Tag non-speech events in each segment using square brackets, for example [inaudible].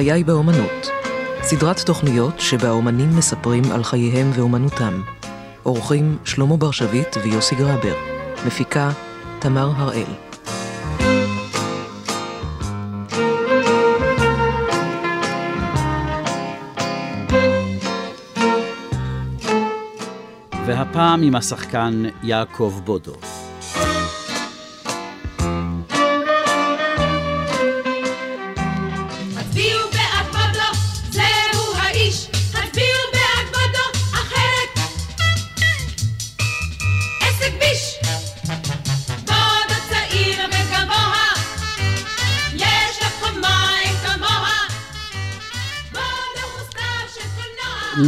חיי באומנות, סדרת תוכניות שבה אומנים מספרים על חייהם ואומנותם. אורחים שלמה בר שביט ויוסי גרבר, מפיקה תמר הראל. והפעם עם השחקן יעקב בודו.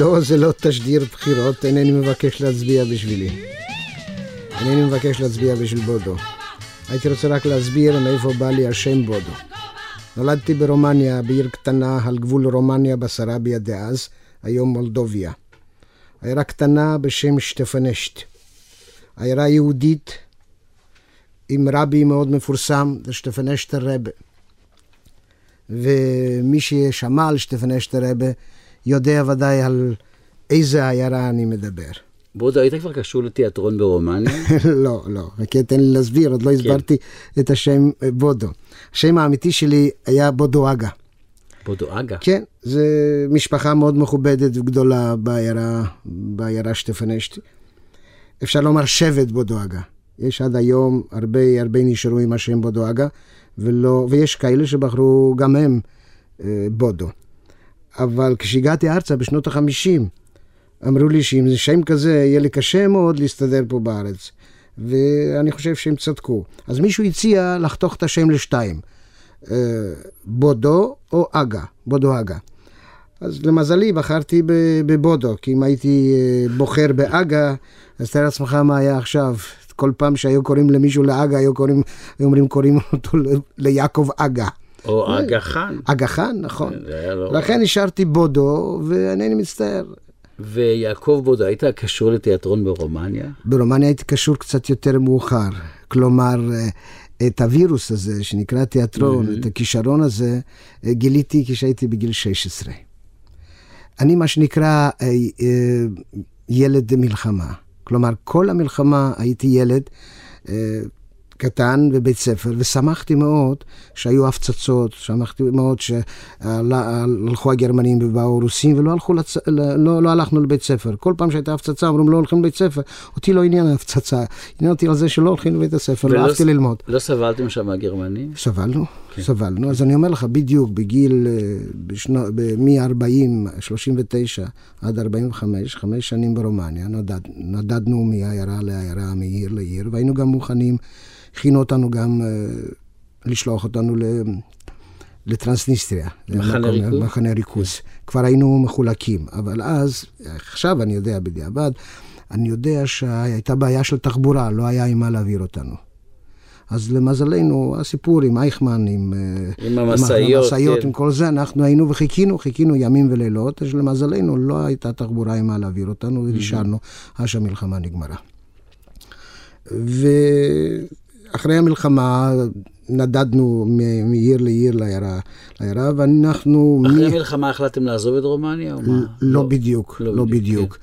לא, זה לא תשדיר בחירות, אינני מבקש להצביע בשבילי. אינני מבקש להצביע בשביל בודו. הייתי רוצה רק להסביר מאיפה בא לי השם בודו. נולדתי ברומניה, בעיר קטנה על גבול רומניה בסרביה דאז, היום מולדוביה. עיירה קטנה בשם שטפנשט. עיירה יהודית עם רבי מאוד מפורסם, זה שטפנשטר רבה. ומי ששמע על שטפנשטר רבה יודע ודאי על איזה עיירה אני מדבר. בודו, היית כבר קשור לתיאטרון ברומניה? [laughs] לא, לא, רק תן לי להסביר, עוד לא הסברתי את השם אה, בודו. השם האמיתי שלי היה בודו אגה. בודו אגה. כן, זה משפחה מאוד מכובדת וגדולה בעיירה, בעיירה שטפנשט. אפשר לומר שבט בודו אגה. יש עד היום הרבה הרבה נשארו עם השם בודו אגה, ולא, ויש כאלה שבחרו גם הם אה, בודו. אבל כשהגעתי ארצה בשנות החמישים, אמרו לי זה שם כזה, יהיה לי קשה מאוד להסתדר פה בארץ. ואני חושב שהם צדקו. אז מישהו הציע לחתוך את השם לשתיים. אה, בודו או אגה, בודו אגה. אז למזלי בחרתי בבודו, כי אם הייתי אה, בוחר באגה, אז תאר לעצמך מה היה עכשיו. כל פעם שהיו קוראים למישהו לאגה, היו, קוראים, היו אומרים קוראים אותו ליעקב אגה. או אגה חן. אגה חן, נכון. לא- לכן נשארתי בודו, ואינני מצטער. ויעקב בודו, היית קשור לתיאטרון ברומניה? ברומניה הייתי קשור קצת יותר מאוחר. כלומר, אה, את הווירוס הזה שנקרא תיאטרון, את הכישרון הזה, אה, גיליתי כשהייתי בגיל 16. אני מה שנקרא אה, ילד מלחמה. כלומר, כל המלחמה הייתי ילד קטן בבית ספר, ושמחתי מאוד שהיו הפצצות, שמחתי מאוד שהלכו הגרמנים ובאו רוסים ולא הלכו לצ... לא, לא הלכנו לבית ספר. כל פעם שהייתה הפצצה אמרו לא הולכים לבית ספר, אותי לא עניין ההפצצה, עניין אותי על זה שלא הולכים לבית הספר, לא ולא אהבתי ללמוד. לא סבלתם שם מהגרמנים? סבלנו, כן. סבלנו. אז אני אומר לך, בדיוק בגיל, אה, בשנו, מ-40, 39 עד 45, חמש שנים ברומניה, נדד, נדדנו מעיירה לעיירה, מעיר לעיר, והיינו גם מוכנים, הכינו אותנו גם אה, לשלוח אותנו ל... לטרנסניסטריה. מחנה ריכוז? מחנה ריכוז. כבר היינו מחולקים, אבל אז, עכשיו אני יודע בדיעבד, אני יודע שהייתה בעיה של תחבורה, לא היה עם מה להעביר אותנו. אז למזלנו, הסיפור עם אייכמן, עם, אה, עם המשאיות, המשאיות, כן. עם כל זה, אנחנו היינו וחיכינו, חיכינו ימים ולילות, אז למזלנו לא הייתה תחבורה עם מה להעביר אותנו, ונשארנו עד שהמלחמה נגמרה. ואחרי המלחמה נדדנו מעיר לעיר לעיירה, לעיירה ואנחנו... אחרי מ- המלחמה החלטתם לעזוב את רומניה או מה? לא בדיוק, לא לא בדיוק, בדיוק.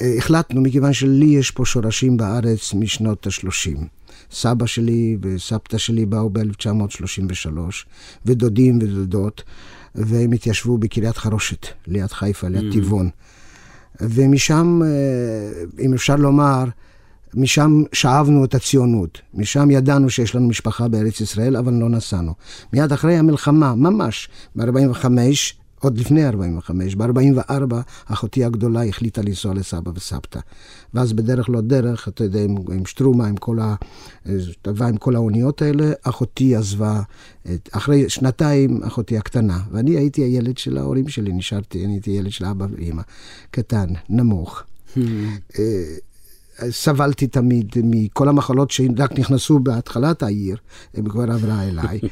אה, החלטנו, מכיוון שלי יש פה שורשים בארץ משנות ה-30. סבא שלי וסבתא שלי באו ב-1933, ודודים ודודות, והם התיישבו בקריית חרושת, ליד חיפה, ליד טבעון. ומשם, אה, אם אפשר לומר, משם שאבנו את הציונות. משם ידענו שיש לנו משפחה בארץ ישראל, אבל לא נסענו. מיד אחרי המלחמה, ממש, ב-45, עוד לפני 45, ב-44, אחותי הגדולה החליטה לנסוע לסבא וסבתא. ואז בדרך לא דרך, אתה יודע, עם, עם שטרומה, עם כל, ה, טבע, עם כל האוניות האלה, אחותי עזבה, את, אחרי שנתיים, אחותי הקטנה. ואני הייתי הילד של ההורים שלי, נשארתי, אני הייתי ילד של אבא ואמא, קטן, נמוך. אה, סבלתי תמיד מכל המחלות שרק נכנסו בהתחלת העיר, הם כבר עברה אליי. [laughs]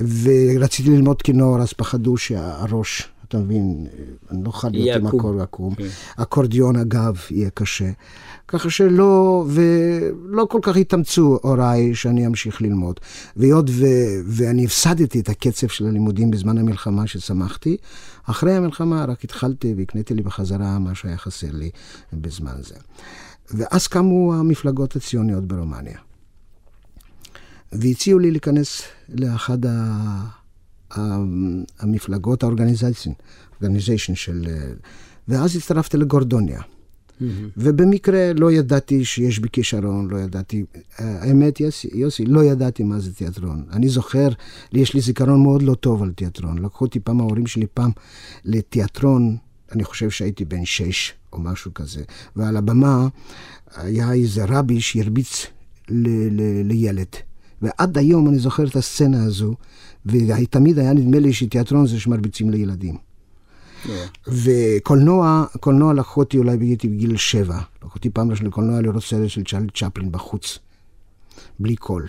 ורציתי ללמוד כינור, אז פחדו שהראש, אתה מבין, אני לא חייב להיות עם. הכל עקום. כן. אקורדיון הגב יהיה קשה. ככה שלא, ולא כל כך התאמצו הוריי שאני אמשיך ללמוד. והיות ו, ואני הפסדתי את הקצב של הלימודים בזמן המלחמה שצמחתי, אחרי המלחמה רק התחלתי והקניתי לי בחזרה מה שהיה חסר לי בזמן זה. ואז קמו המפלגות הציוניות ברומניה. והציעו לי להיכנס לאחד ה... המפלגות, האורגניזיישן, אורגניזיישן של... אה, ואז הצטרפתי לגורדוניה. ובמקרה לא ידעתי שיש בי כישרון, לא ידעתי, אה, האמת, יוסי, יוסי, לא ידעתי מה זה תיאטרון. אני זוכר, לי יש לי זיכרון מאוד לא טוב על תיאטרון. לקחו אותי פעם, ההורים שלי פעם, לתיאטרון, אני חושב שהייתי בן שש או משהו כזה, ועל הבמה היה איזה רבי שהרביץ ל- ל- לילד. ועד היום אני זוכר את הסצנה הזו, ותמיד היה נדמה לי שתיאטרון זה שמרביצים לילדים. וקולנוע, קולנוע לקחו אותי אולי הייתי בגיל שבע. לקחו אותי פעם ראשונה לקולנוע לראות סרט של צ'רלי צ'פלין בחוץ, בלי קול.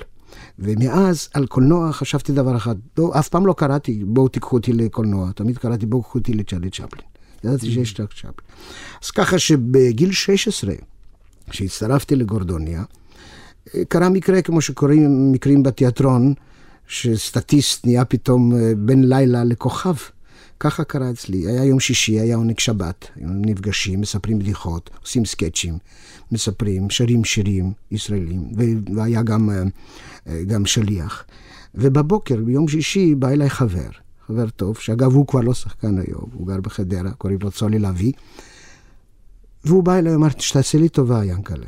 ומאז על קולנוע חשבתי דבר אחד, לא, אף פעם לא קראתי בואו תיקחו אותי לקולנוע, תמיד קראתי בואו תיקחו אותי לצ'רלי צ'פלין. ידעתי שיש צ'רלי צ'פלין. אז ככה שבגיל 16, כשהצטרפתי לגורדוניה, קרה מקרה כמו שקורים מקרים בתיאטרון, שסטטיסט נהיה פתאום אה, בין לילה לכוכב. ככה קרה אצלי. היה יום שישי, היה עונג שבת, היינו נפגשים, מספרים בדיחות, עושים סקצ'ים, מספרים, שרים שירים ישראלים, והיה גם, אה, אה, גם שליח. ובבוקר, ביום שישי, בא אליי חבר, חבר טוב, שאגב, הוא כבר לא שחקן היום, הוא גר בחדרה, קוראים לו צולי לביא. והוא בא אליי, אמר, שתעשה לי טובה, ינקלה.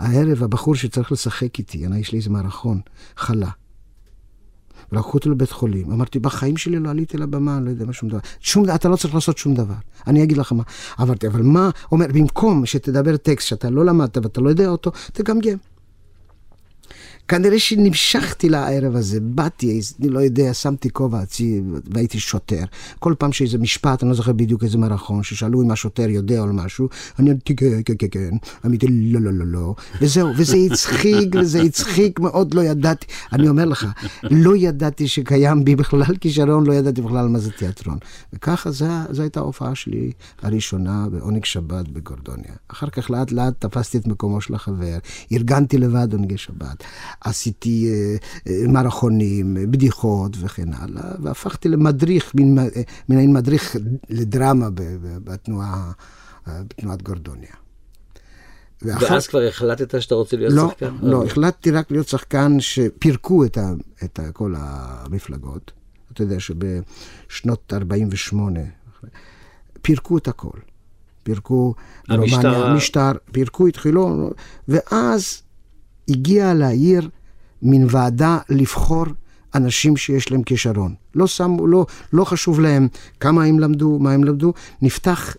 הערב הבחור שצריך לשחק איתי, אני, יש לי איזה מערכון, חלה. ולקחו אותי לבית חולים. אמרתי, בחיים שלי לא עליתי לבמה, לא יודע מה שום דבר. שום אתה לא צריך לעשות שום דבר. אני אגיד לך מה. אמרתי, אבל מה, אומר, במקום שתדבר טקסט שאתה לא למדת ואתה לא יודע אותו, תגמגם. כנראה שנמשכתי לערב הזה, באתי, אני לא יודע, שמתי כובע והייתי שוטר. כל פעם שאיזה משפט, אני לא זוכר בדיוק איזה מערכון, ששאלו אם השוטר יודע על משהו, אני אמרתי כן, כן, כן, כן, אמרתי לא, לא, לא, לא, וזהו, וזה הצחיק, וזה הצחיק מאוד, לא ידעתי, אני אומר לך, לא ידעתי שקיים בי בכלל כישרון, לא ידעתי בכלל מה זה תיאטרון. וככה זו הייתה ההופעה שלי הראשונה בעונג שבת בגורדוניה. אחר כך לאט לאט תפסתי את מקומו של החבר, ארגנתי לבד עונגי שבת. עשיתי אה, אה, מערכונים, אה, בדיחות וכן הלאה, והפכתי למדריך, מין מדריך לדרמה בתנועה, בתנועת גורדוניה. ואחר- ואז כבר החלטת שאתה רוצה להיות לא, שחקן? לא, החלטתי רק להיות שחקן שפירקו את, ה, את ה, כל המפלגות. אתה יודע שבשנות 48' פירקו את הכל. פירקו המשטר רומניה, המשטר, פירקו, התחילו, ואז הגיעה לעיר מין ועדה לבחור אנשים שיש להם כישרון. לא שמו, לא, לא חשוב להם כמה הם למדו, מה הם למדו. נפתח,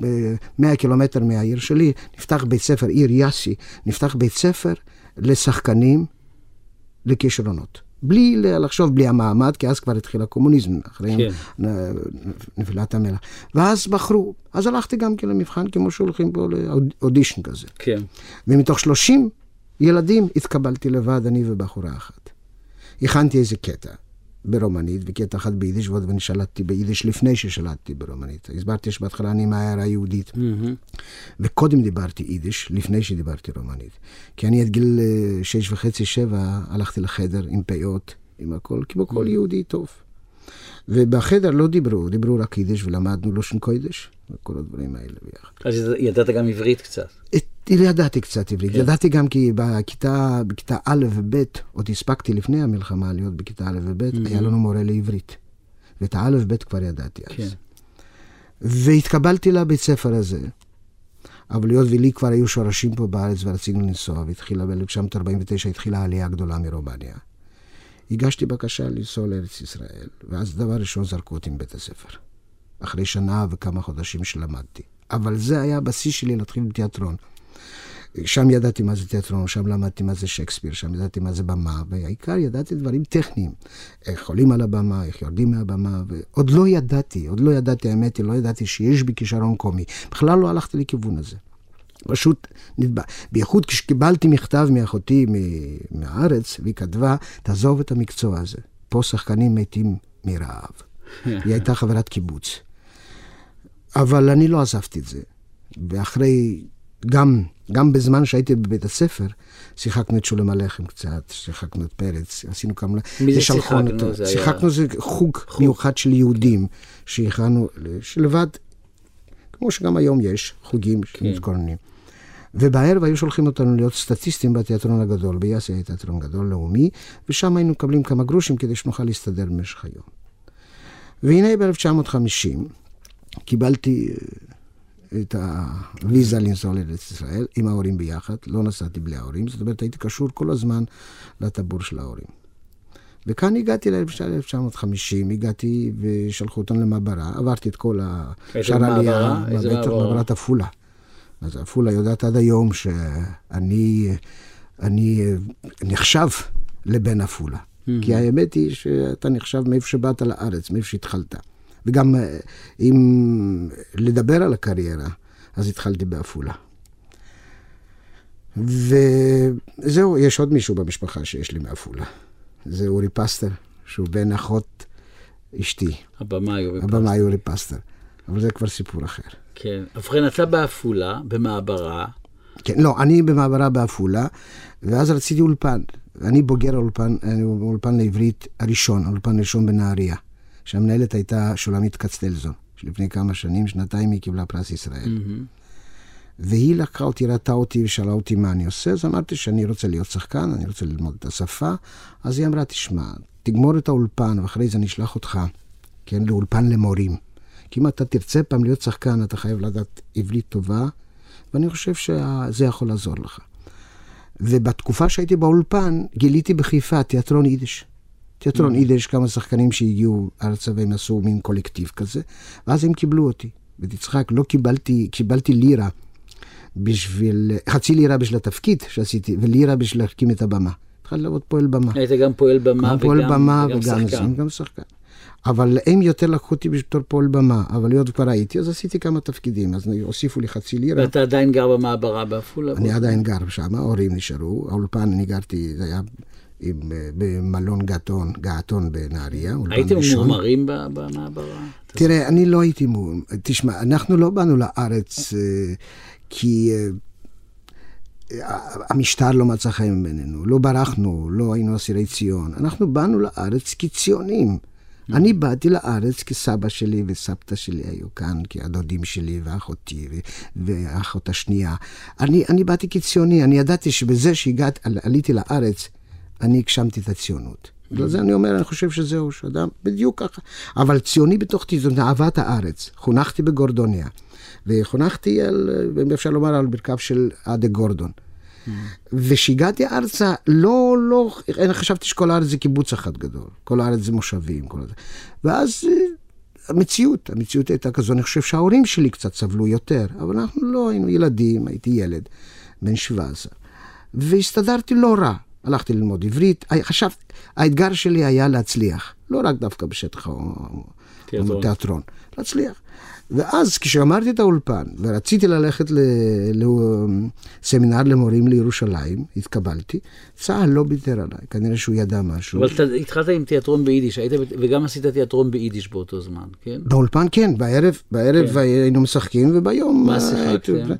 ב- 100 קילומטר מהעיר שלי, נפתח בית ספר, עיר יאסי, נפתח בית ספר לשחקנים לכישרונות. בלי לחשוב, בלי המעמד, כי אז כבר התחיל הקומוניזם, אחרי כן. נפילת המלח. ואז בחרו. אז הלכתי גם כן למבחן, כמו שהולכים פה לאודישן כזה. כן. ומתוך 30 ילדים התקבלתי לבד, אני ובחורה אחת. הכנתי איזה קטע ברומנית וקטע אחד ביידיש, ועוד אני שלטתי ביידיש לפני ששלטתי ברומנית. הסברתי שבהתחלה אני מהעיירה יהודית, וקודם דיברתי יידיש, לפני שדיברתי רומנית. כי אני עד גיל אה, שש וחצי, שבע, הלכתי לחדר עם פאות, עם הכל, כמו כל יהודי טוב. ובחדר לא דיברו, דיברו רק יידיש ולמדנו לושן קוידיש, וכל הדברים האלה ביחד. אז ידעת גם עברית קצת. את- ידעתי קצת עברית, כן. ידעתי גם כי בכיתה, בכיתה א' וב', עוד הספקתי לפני המלחמה להיות בכיתה א' וב', היה לנו מורה לעברית. ואת הא' וב' כבר ידעתי אז. כן. והתקבלתי לבית ספר הזה. אבל היות ולי כבר היו שורשים פה בארץ ורצינו לנסוע, והתחילה ב-1949 התחילה העלייה הגדולה מרומניה. הגשתי בקשה לנסוע לארץ ישראל, ואז דבר ראשון זרקו אותי מבית הספר. אחרי שנה וכמה חודשים שלמדתי. אבל זה היה הבסיס שלי להתחיל בתיאטרון. שם ידעתי מה זה תיאטרון, שם למדתי מה זה שייקספיר, שם ידעתי מה זה במה, והעיקר ידעתי דברים טכניים. איך עולים על הבמה, איך יורדים מהבמה, ועוד לא ידעתי, עוד לא ידעתי, האמת היא, לא ידעתי שיש בי כישרון קומי. בכלל לא הלכתי לכיוון הזה. פשוט נתבע. בייחוד כשקיבלתי מכתב מאחותי מהארץ, והיא כתבה, תעזוב את המקצוע הזה. פה שחקנים מתים מרעב. היא הייתה חברת קיבוץ. אבל אני לא עזבתי את זה. ואחרי, גם, גם בזמן שהייתי בבית הספר, שיחקנו את שולם הלחם קצת, שיחקנו את פרץ, עשינו כמה... מי זה. שיחקנו? זה היה- שיחקנו זה חוג, מיוחד של יהודים, שהכנו, שלבד, כמו שגם היום יש, חוגים שמתכוננים. ובערב היו שולחים אותנו להיות סטטיסטים בתיאטרון הגדול, ביאסי היה תיאטרון גדול לאומי, ושם היינו מקבלים כמה גרושים כדי שנוכל להסתדר במשך היום. והנה ב-1950 קיבלתי אה, את הוויזה לנסוע לארץ ישראל עם ההורים ביחד, לא נסעתי בלי ההורים, זאת אומרת הייתי קשור כל הזמן לטבור של ההורים. וכאן הגעתי ל-1950, הגעתי ושלחו אותנו למעברה, עברתי את כל ה... איזה שער העלייה, מעברה? איזה בטח מעברה? מעברת עפולה. אז עפולה יודעת עד היום שאני אני נחשב לבן עפולה. כי האמת היא שאתה נחשב מאיפה שבאת לארץ, מאיפה שהתחלת. וגם אה, אם לדבר על הקריירה, אז התחלתי בעפולה. וזהו, יש עוד מישהו במשפחה שיש לי מעפולה. זה אורי פסטר, שהוא בן אחות אשתי. הבמאי. הוא הבמאי אורי פסטר. אבל זה כבר סיפור אחר. כן. ובכן, אתה בעפולה, במעברה. כן, לא, אני במעברה בעפולה, ואז רציתי אולפן. אני בוגר האולפן, האולפן לעברית הראשון, האולפן הראשון בנהריה, שהמנהלת הייתה שולמית כצטלזון, שלפני כמה שנים, שנתיים היא קיבלה פרס ישראל. והיא לקחה אותי, ראתה אותי ושאלה אותי מה אני עושה, אז אמרתי שאני רוצה להיות שחקן, אני רוצה ללמוד את השפה. אז היא אמרה, תשמע, תגמור את האולפן ואחרי זה אני אשלח אותך, כן, לאולפן למורים. כי אם אתה תרצה פעם להיות שחקן, אתה חייב לדעת עברית טובה, ואני חושב שזה יכול לעזור לך. ובתקופה שהייתי באולפן, גיליתי בחיפה תיאטרון יידיש. תיאטרון יידיש, כמה שחקנים שהגיעו ארצה והם עשו מין קולקטיב כזה, ואז הם קיבלו אותי. ותצחק, לא קיבלתי, קיבלתי לירה בשביל, חצי לירה בשביל התפקיד שעשיתי, ולירה בשביל להקים את הבמה. התחלתי לעבוד פועל במה. היית גם פועל במה גם פועל וגם- במה וגם וגם שחקן. גם שחקן. אבל הם יותר לקחו אותי בתור פועל במה, אבל היות וכבר הייתי, אז עשיתי כמה תפקידים, אז הוסיפו לי חצי לירה. ואתה עדיין גר במעברה בעפולה? אני עדיין גר שם, ההורים נשארו, האולפן, אני גרתי, זה היה עם, אה, במלון געתון, געתון בנהריה, הייתם. מורמרים במעברה? תראה, אני לא הייתי מור... תשמע, אנחנו לא באנו לארץ אה, כי אה, המשטר לא מצא חן בינינו, לא ברחנו, לא היינו אסירי ציון. אנחנו באנו לארץ כציונים. אני באתי לארץ כי סבא שלי וסבתא שלי היו כאן, כי הדודים שלי ואחותי ואחות השנייה. אני, אני באתי כציוני, אני ידעתי שבזה שהגעתי, עליתי לארץ, אני הגשמתי את הציונות. בגלל זה אני אומר, אני חושב שזהו, שאדם בדיוק ככה. אבל ציוני בתוך זאת אהבת הארץ. חונכתי בגורדוניה, וחונכתי על, אם אפשר לומר, על ברכיו של אדה גורדון. וכשהגעתי ארצה, לא, לא, אני חשבתי שכל הארץ זה קיבוץ אחד גדול. כל הארץ זה מושבים, כל זה. ואז אה, המציאות, המציאות הייתה כזו, אני חושב שההורים שלי קצת סבלו יותר, אבל אנחנו לא היינו ילדים, הייתי ילד, בן 17. והסתדרתי לא רע. הלכתי ללמוד עברית, חשבתי, האתגר שלי היה להצליח, לא רק דווקא בשטח תיאטרון. התיאטרון, להצליח. ואז כשגמרתי את האולפן ורציתי ללכת לסמינר למורים לירושלים, התקבלתי, צה"ל לא ויתר עליי, כנראה שהוא ידע משהו. אבל אתה התחלת עם תיאטרון ביידיש, היית, וגם עשית תיאטרון ביידיש באותו זמן, כן? באולפן כן, בערב, בערב כן. היינו משחקים, וביום... מה אה, שיחקתם?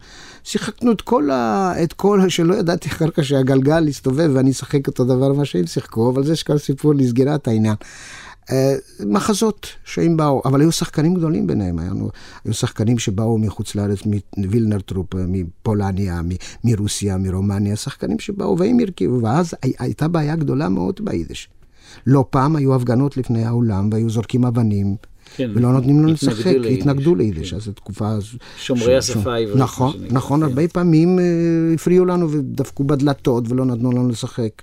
שיחקנו את כל, ה... את כל ה... שלא ידעתי אחר כך שהגלגל יסתובב ואני אשחק אותו דבר מה שהם שיחקו, אבל זה שכל סיפור לסגירת העניין. אה, מחזות שהם באו, אבל היו שחקנים גדולים ביניהם, היו, היו שחקנים שבאו מחוץ לארץ, מ-ווילנער טרופע, מפולניה, מ- מרוסיה, מרומניה, שחקנים שבאו והם הרכיבו, ואז הי- הייתה בעיה גדולה מאוד ביידיש. לא פעם היו הפגנות לפני האולם והיו זורקים אבנים. כן, ולא נותנים לנו התנגדו לשחק, התנגדו ליידיש, כן. אז זו תקופה... שומרי ש- השפה ש- העברית, מה נכון, נכון, כן. הרבה פעמים אה, הפריעו לנו ודפקו בדלתות ולא נתנו לנו לשחק.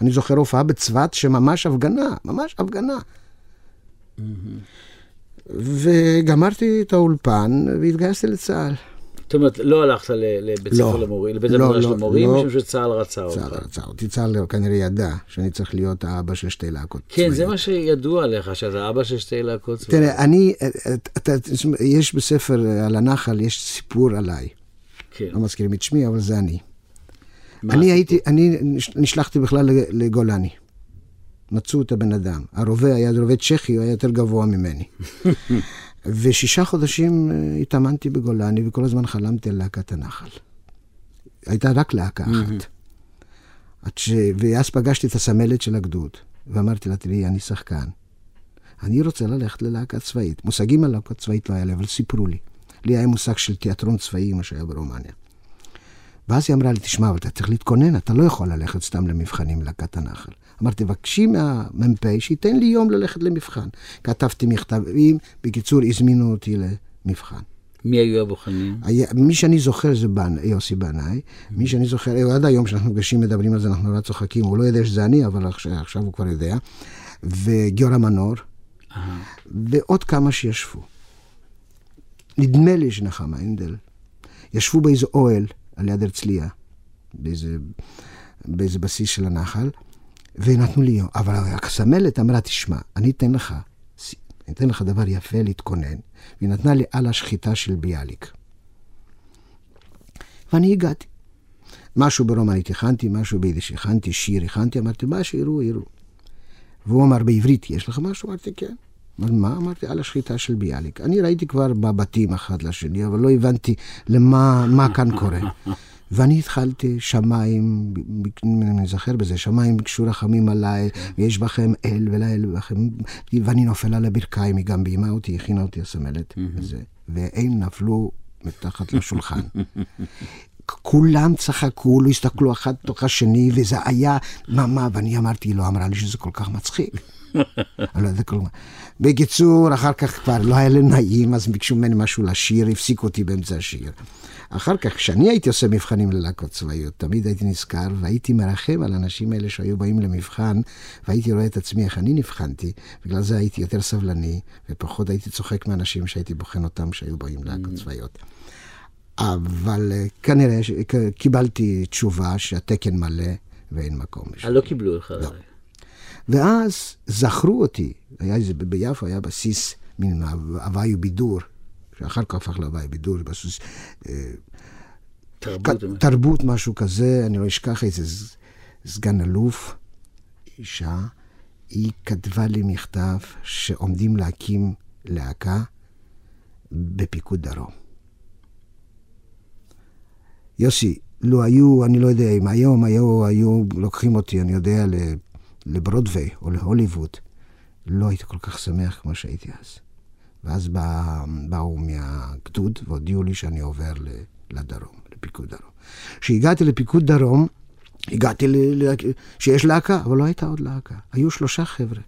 אני זוכר הופעה בצפת שממש הפגנה, ממש הפגנה. וגמרתי את האולפן והתגייסתי לצה"ל. זאת אומרת, לא הלכת לבית לא. ספר למורים, לבית לא, עבודה של לא, המורים, לא. משום שצה"ל רצה צה"ל אותך. רצה אותי, צה"ל כנראה ידע שאני צריך להיות האבא של שתי להקות. כן, זה צבאיות. מה שידוע עליך, שאתה אבא של שתי להקות צבאיות. תראה, אני, אתה, יש בספר אה, על הנחל, יש סיפור עליי. כן. לא מזכירים את שמי, אבל זה אני. אני? הייתי, אני נש- נשלחתי בכלל לג- לגולני. מצאו את הבן אדם. הרובה היה רובה צ'כי, הוא היה יותר גבוה ממני. [laughs] ושישה חודשים אה, התאמנתי בגולני, וכל הזמן חלמתי על להקת הנחל. הייתה רק להקה אחת. עד ש... ואז פגשתי את הסמלת של הגדוד, ואמרתי לה, תראי, אני שחקן. אני רוצה ללכת ללהקה צבאית. מושגים על להקה צבאית לא היה לי, אבל סיפרו לי. לי היה מושג של תיאטרון צבאי, מה שהיה ברומניה. ואז היא אמרה לי, תשמע, אבל אתה צריך להתכונן, אתה לא יכול ללכת סתם למבחנים להקת הנחל. אמרתי, תבקשי מהמ"פ שייתן לי יום ללכת למבחן. כתבתי מכתבים, בקיצור, הזמינו אותי למבחן. מי היו הבוחנים? היה, מי שאני זוכר זה בנ, יוסי בנאי, מי שאני זוכר, עד היום כשאנחנו נפגשים מדברים על זה, אנחנו נורא צוחקים, הוא לא יודע שזה אני, אבל עכשיו, עכשיו הוא כבר יודע, וגיורא מנור, אהה. ועוד כמה שישבו. נדמה לי שנחמה הנדל. ישבו באיזה אוהל על יד הרצליה, באיזה, באיזה בסיס של הנחל, ונתנו לי יום. אבל הסמלת אמרה, תשמע, אני אתן לך, אני אתן לך דבר יפה להתכונן, והיא נתנה לי על השחיטה של ביאליק. ואני הגעתי. משהו ברומנית הכנתי, משהו ביידיש הכנתי, שיר הכנתי, אמרתי, מה שיראו, יראו. והוא אמר, בעברית יש לך משהו? אמרתי, כן. אמר, מה? אמרתי, על השחיטה של ביאליק. אני ראיתי כבר מבטים אחד לשני, אבל לא הבנתי למה מה כאן קורה. ואני התחלתי, שמיים, אני זוכר בזה, שמיים ביקשו רחמים עליי, ויש בכם אל ולאל בכם, ואני נופל על הברכיים, היא גם ביימה אותי, הכינה אותי הסמלת, וזה, והם נפלו מתחת לשולחן. כולם צחקו, לא הסתכלו אחד תוך השני, וזה היה, מה, מה, ואני אמרתי, היא לא אמרה לי שזה כל כך מצחיק. אני לא יודע כלום. בקיצור, אחר כך כבר לא היה לי נעים, אז ביקשו ממני משהו לשיר, הפסיקו אותי באמצע השיר. אחר כך, כשאני הייתי עושה מבחנים ללהקות צבאיות, תמיד הייתי נזכר, והייתי מרחם על האנשים האלה שהיו באים למבחן, והייתי רואה את עצמי איך אני נבחנתי, בגלל זה הייתי יותר סבלני, ופחות הייתי צוחק מאנשים שהייתי בוחן אותם שהיו באים ללהקות צבאיות. אבל אה, כנראה שקיבלתי תשובה שהתקן מלא ואין מקום. אה, לא קיבלו לך. לא. ואז זכרו אותי, היה איזה, ביפו היה בסיס, מין הוואי ובידור, שאחר כך הפך להוואי בידור, בסיס, אה, תרבות. כ- תרבות, משהו כזה, אני לא אשכח איזה סגן אלוף, אישה, היא כתבה לי מכתב שעומדים להקים להקה בפיקוד דרום. יוסי, לו היו, אני לא יודע אם היום היו, היו לוקחים אותי, אני יודע, ל- לברודוויי או להוליווד, לא הייתי כל כך שמח כמו שהייתי אז. ואז בא, באו מהגדוד והודיעו לי שאני עובר לדרום, לפיקוד דרום. כשהגעתי לפיקוד דרום, הגעתי ל... ל... שיש להקה, אבל לא הייתה עוד להקה. היו שלושה חבר'ה.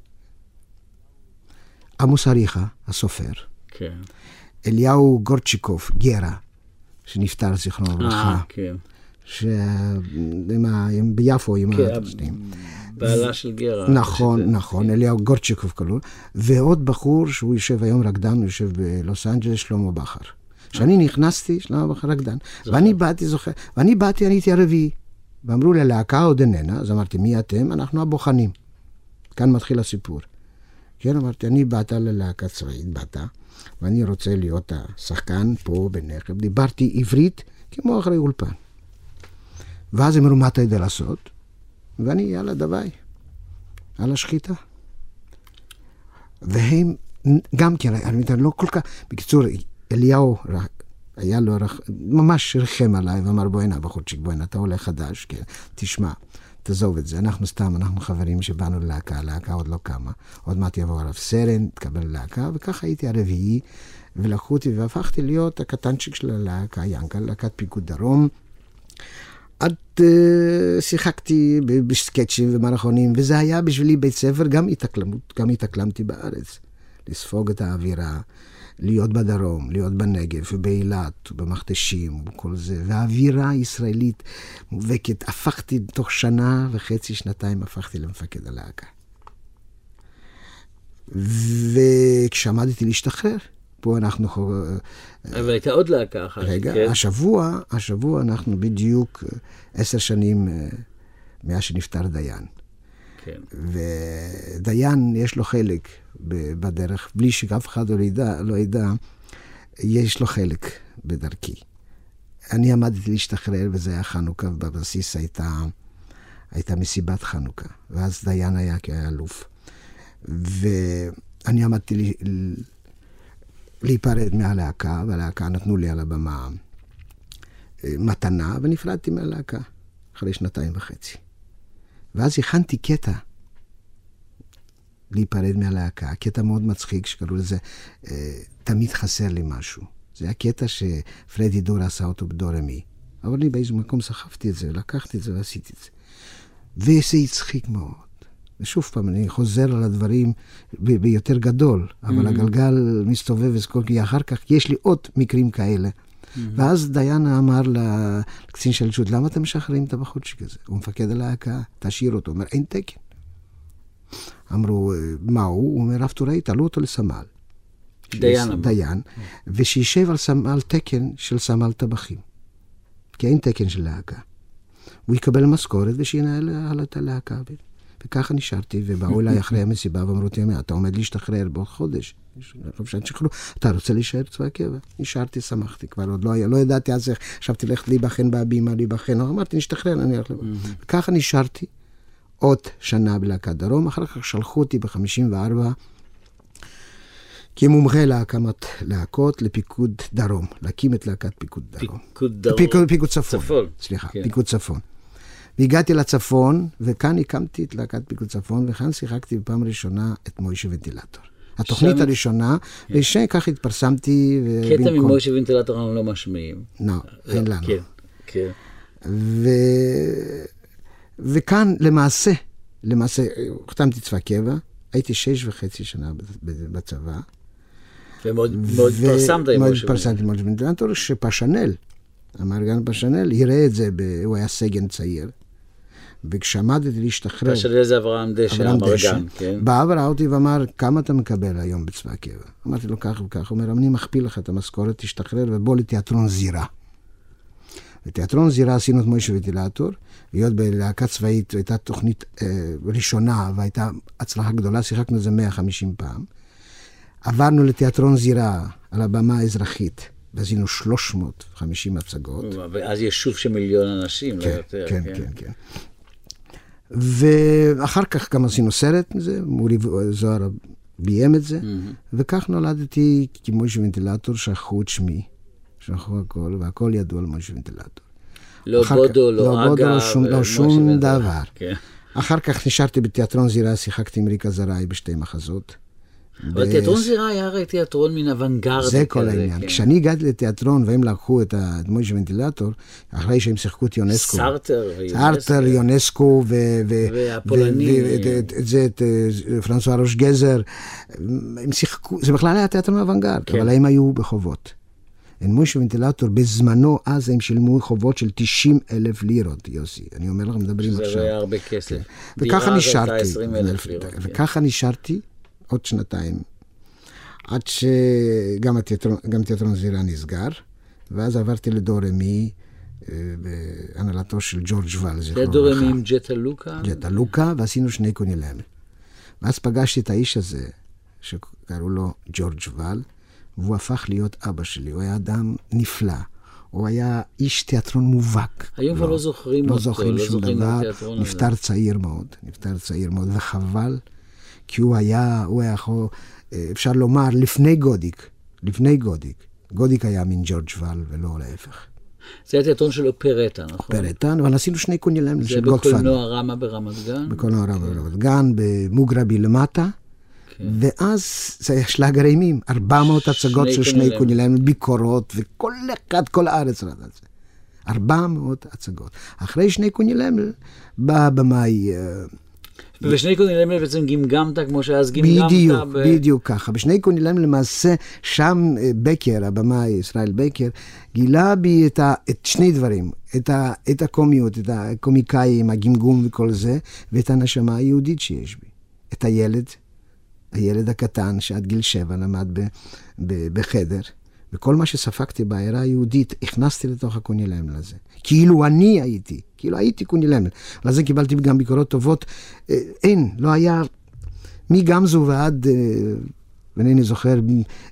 עמוס אריכה, הסופר, כן. אליהו גורצ'יקוב, גרה, שנפטר זיכרונו לברכה, אה, כן. שעם ה... עם- ביפו עם כן, השנים. בעלה של גרה. נכון, שזה- נכון, אליהו גורצ'יקוב כלול, ועוד בחור שהוא יושב היום רקדן, הוא יושב בלוס אנג'לס, שלמה בכר. כשאני נכנסתי, שלמה בכר רקדן, ואני באתי, זוכר, ואני באתי, אני הייתי הרביעי. ואמרו לי, הלהקה עוד איננה, אז אמרתי, מי אתם? אנחנו הבוחנים. כאן מתחיל הסיפור. כן, אמרתי, אני באת ללהקה צבאית, באת, ואני רוצה להיות השחקן פה בנחם. דיברתי עברית כמו אחרי אולפן. ואז הם אמרו, מה אתה יודע לעשות? ואני, יאללה, דווי, על השחיטה. והם גם כן, אני יודע, לא כל כך, בקיצור, אליהו היה לו, רח- ממש ריחם עליי ואמר, בוא הנה, בחורצ'יק, בוא הנה, אתה עולה חדש, כן, תשמע, תעזוב את זה, אנחנו סתם, אנחנו חברים שבאנו ללהקה, הלהקה עוד לא קמה, עוד מעט יבוא הרב סרן, תקבל ללהקה, וככה הייתי הרביעי, ולקחו אותי והפכתי להיות הקטנצ'יק של הלהקה, ינקל, להקת פיקוד דרום. עד uh, שיחקתי בסקצ'ים ומערכונים, וזה היה בשבילי בית ספר, גם התאקלמות, גם התאקלמתי בארץ. לספוג את האווירה, להיות בדרום, להיות בנגב, ובאילת, ובמכתשים, וכל זה. והאווירה הישראלית מובהקת. הפכתי תוך שנה וחצי, שנתיים, הפכתי למפקד הלהקה. וכשעמדתי להשתחרר, פה אנחנו... חו- אבל הייתה עוד להקה אחת. רגע, כן? השבוע, השבוע אנחנו בדיוק אה, עשר שנים אה, מאז שנפטר דיין. כן. ודיין, יש לו חלק בדרך, בלי שאף אחד לא ידע, לא ידע, יש לו חלק בדרכי. אני עמדתי להשתחרר, וזה היה חנוכה, ובבסיס הייתה, הייתה מסיבת חנוכה. ואז דיין היה כאלוף. ואני עמדתי ל- להיפרד מהלהקה, והלהקה נתנו לי על הבמה אה, מתנה, ונפרדתי מהלהקה אחרי שנתיים וחצי. ואז הכנתי קטע להיפרד מהלהקה, קטע מאוד מצחיק שקראו לזה אה, תמיד חסר לי משהו. זה היה קטע שפרדי דור עשה אותו בדורמי. אבל אני באיזה מקום סחבתי את זה, לקחתי את זה ועשיתי את זה. וזה הצחיק מאוד. ושוב פעם, אני חוזר על הדברים ב- ביותר גדול, אבל mm-hmm. הגלגל מסתובב וכל כי אחר כך יש לי עוד מקרים כאלה. Mm-hmm. ואז דיין אמר לקצין שלשות, למה אתם משחררים את הבחורצ'יק הזה? הוא מפקד הלהקה, תשאיר אותו. הוא אומר, אין תקן. אמרו, מה הוא? הוא אומר, רב טוראי, תעלו אותו לסמל. דיין. דיין, ושישב על, סמ- על תקן של סמל טבחים. כי אין תקן של להקה. הוא יקבל משכורת ושינהל הלאה את הלהקה. וככה נשארתי, ובאו אליי אחרי המסיבה ואמרו לי, אתה עומד להשתחרר בעוד חודש. חופשת שחרור, אתה רוצה להישאר צבא הקבע? נשארתי, שמחתי, כבר עוד לא היה, לא ידעתי אז איך, חשבתי ללכת להיבחן בהבימה, להיבחן, אבל אמרתי, נשתחרר, אני הולך לבחן. וככה נשארתי עוד שנה בלהקת דרום, אחר כך שלחו אותי ב-54 כמומחה להקמת להקות לפיקוד דרום, להקים את להקת פיקוד דרום. פיקוד דרום. פיקוד, פיקוד צפון. צפון. סליחה, כן. פיקוד צפון. והגעתי לצפון, וכאן הקמתי את להקת פיקוד צפון, וכאן שיחקתי בפעם ראשונה את מוישה ונטילטור. התוכנית שם- הראשונה, ושכך התפרסמתי. קטע ובמקום- ממוישה וינטילטור אנחנו לא משמיעים. לא, אין לנו. כן, כן. ו... וכאן למעשה, למעשה, החתמתי צבא קבע, הייתי שש וחצי שנה בצבא. ומאוד מאוד התפרסמת עם מוישה התפרסמתי עם מוישה ונטילטור, שפשנל, המארגן פשנל, יראה את זה, ב... הוא היה סגן צעיר. וכשעמדתי להשתחרר, וינטילטור. זה אברהם דשא, אברהם דשא, כן. בא וראה אותי ואמר, כמה אתה מקבל היום בצבא הקבע? אמרתי לו כך וכך, הוא אומר, אני מכפיל לך את המשכורת, תשתחרר ובוא לתיאטרון זירה. בתיאטרון זירה עשינו את מוישה וטילטור, היות בלהקה צבאית הייתה תוכנית אה, ראשונה והייתה הצלחה גדולה, שיחקנו את זה 150 פעם. עברנו לתיאטרון זירה על הבמה האזרחית, ועשינו 350 הצגות. ואז יישוב של מיליון אנשים, לא כן, יותר. כן, כן, כן. ואחר כך גם עשינו סרט מזה, מורי זוהר ביים את זה, וכך נולדתי כמוישה ונטילטור, שכחו את שמי, שכחו הכל, והכל ידוע על מוישה ונטילטור. לא בודו, לא לא בודו, אגה. לא שום- לא שום. דבר. כן. אחר כך נשארתי בתיאטרון זירה, שיחקתי עם ריקה זרעי בשתי מחזות. אבל תיאטרון זירה היה הרי תיאטרון מן אוונגרד. זה כל העניין. כן. כשאני הגעתי לתיאטרון והם לקחו את מוישה ונטילטור, אחרי שהם שיחקו את יונסקו. סארטר. סארטר, יונסקו, ו... והפולני. את- זה, אה, פרנסואה ראש גזר. הם שיחקו, זה בכלל היה תיאטרון אוונגרד, כן. אבל הם היו בחובות. אין מוישה ונטילטור, בזמנו, אז הם שילמו חובות של 90 אלף לירות, יוסי. אני אומר לך, מדברים זה עכשיו. היה הרבה כסף. כן. דירה וככה נשארתי. הייתה 20 אלף לירות. וככה נשארתי עוד שנתיים. עד שגם התיאטרון, תיאטרון זירה נסגר, ואז עברתי לדורמי, אה, בהנהלתו של ג'ורג' ואל, זכרו דורמי לברכה. עם ג'טה לוקה. ג'טה לוקה, ועשינו שני קונילם. ואז פגשתי את האיש הזה, שקראו לו ג'ורג' ואל, והוא הפך להיות אבא שלי. הוא היה אדם נפלא. הוא היה איש תיאטרון מובהק. היום כבר לא זוכרים לא אותו, זוכרים לא שום זוכרים את דבר. נפטר צעיר מאוד, נפטר צעיר מאוד, וחבל, כי הוא היה, הוא היה יכול, אה, אפשר לומר, לפני גודיק, לפני גודיק. גודיק היה מין ג'ורג' ואל ולא להפך. זה התיאטרון של אופרטה, נכון? פרטן, אבל עשינו שני קונילם זה של גודפאדר. בקולנוע רמה ברמת גן? בקולנוע רב ברמת גן, במוגרבי למטה. כן. ואז זה היה שלאגר אימים, 400 הצגות של שני. קונילם, ביקורות, וכל אחד, כל הארץ ראה את זה. 400 הצגות. אחרי שני קונילם בא במאי, אה, ובשני קונילם בעצם גמגמת כמו שאז גמגמת. בדיוק, ב- בדיוק ככה. בשני קונילם למעשה, שם אה, בקר, הבמאי ישראל בקר, גילה בי את, ה, את שני דברים, את, ה, את הקומיות, את הקומיקאים, הגמגום וכל זה, ואת הנשמה היהודית שיש בי. את הילד, הילד הקטן שעד גיל שבע למד ב, ב, בחדר, וכל מה שספגתי בעיירה היהודית, הכנסתי לתוך הקונילם הזה. כאילו אני הייתי, כאילו הייתי קונילם. על זה קיבלתי גם ביקורות טובות. אה, אין, לא היה מגמזו ועד, אה, אינני זוכר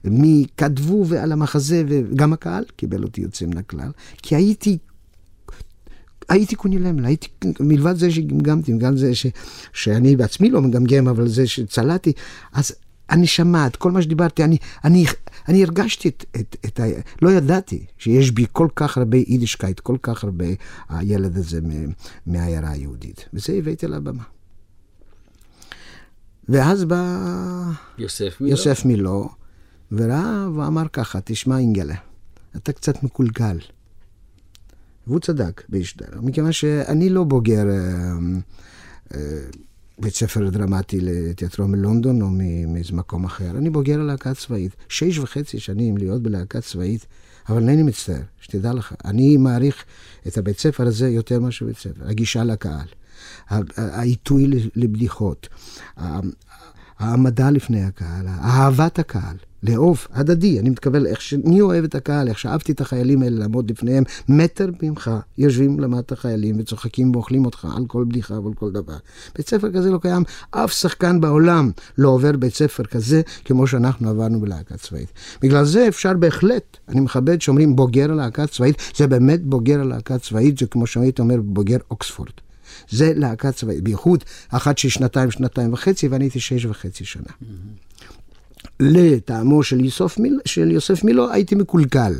מי- כתבו ועל המחזה, וגם הקהל קיבל אותי יוצא מן הכלל, כי הייתי, הייתי קונילמל, הייתי, מלבד זה שגמגמתי, גם זה ש, שאני בעצמי לא מגמגם, אבל זה שצלעתי, אז אני שמעת, כל מה שדיברתי, אני, אני, אני הרגשתי את, את, את ה... לא ידעתי שיש בי כל כך הרבה יידישקייט, כל כך הרבה הילד הזה מהעיירה היהודית. וזה הבאתי לבמה. ואז בא יוסף מילו. יוסף מילו, וראה ואמר ככה, תשמע אינגלה, אתה קצת מקולקל. והוא צדק בהשתלו, מכיוון שאני לא בוגר אה, אה, בית ספר דרמטי לתיאטרון מלונדון או מאיזה מקום אחר, אני בוגר הלהקה צבאית. שש וחצי שנים להיות בלהקה צבאית, אבל אינני מצטער, שתדע לך, אני מעריך את הבית ספר הזה יותר מאשר בית ספר. הגישה לקהל, העיתוי לבדיחות, העמדה לפני הקהל, אהבת הקהל, לאהוב, הדדי, אני מתכוון, איך שאני אוהב את הקהל, איך שאהבתי את החיילים האלה לעמוד לפניהם, מטר ממך, יושבים למטה חיילים וצוחקים ואוכלים אותך על כל בדיחה ועל כל דבר. בית ספר כזה לא קיים, אף שחקן בעולם לא עובר בית ספר כזה כמו שאנחנו עברנו בלהקה צבאית. בגלל זה אפשר בהחלט, אני מכבד שאומרים בוגר הלהקה צבאית, זה באמת בוגר הלהקה צבאית, זה כמו שהיית אומר בוגר אוקספורד. זה להקה צבאית, בייחוד אחת של שנתיים, שנתיים וחצי, ואני הייתי שש וחצי שנה. לטעמו של יוסף, מיל, של יוסף מילו הייתי מקולקל.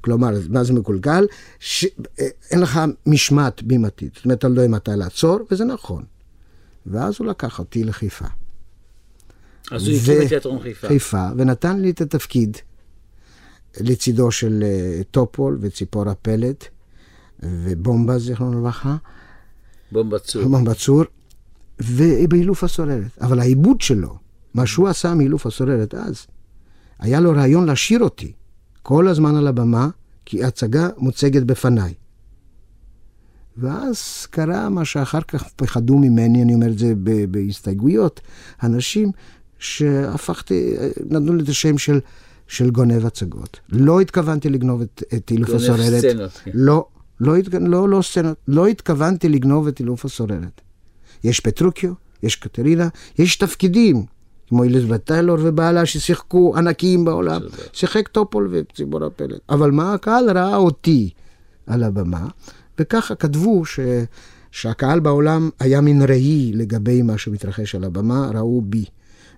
כלומר, מה זה מקולקל? ש... אין לך משמעת בימתית. זאת אומרת, אתה לא יודע מתי לעצור, וזה נכון. ואז הוא לקח אותי לחיפה. אז הוא הקים את תיאטרון חיפה. חיפה, ונתן לי את התפקיד לצידו של אה, טופול וציפורה פלט ובומבה, זיכרונו לברכה. בומבה צור. בומבה צור, ובאילוף הסוררת. אבל העיבוד שלו, מה שהוא עשה מאילוף הסוררת אז, היה לו רעיון להשאיר אותי כל הזמן על הבמה, כי ההצגה מוצגת בפניי. ואז קרה מה שאחר כך פחדו ממני, אני אומר את זה בהסתייגויות, אנשים שהפכתי, נתנו לי את השם של, של גונב הצגות. לא התכוונתי לגנוב את, את אילוף גונב הסוררת. סצנות, כן. לא, לא. לא, לא סצנות. לא התכוונתי לגנוב את אילוף הסוררת. יש פטרוקיו, יש קטרינה, יש תפקידים, כמו אליזבת טיילור ובעלה ששיחקו ענקים בעולם. שיחק טופול וציפורה פלד. אבל מה, הקהל ראה אותי על הבמה, וככה כתבו ש... שהקהל בעולם היה מין ראי לגבי מה שמתרחש על הבמה, ראו בי.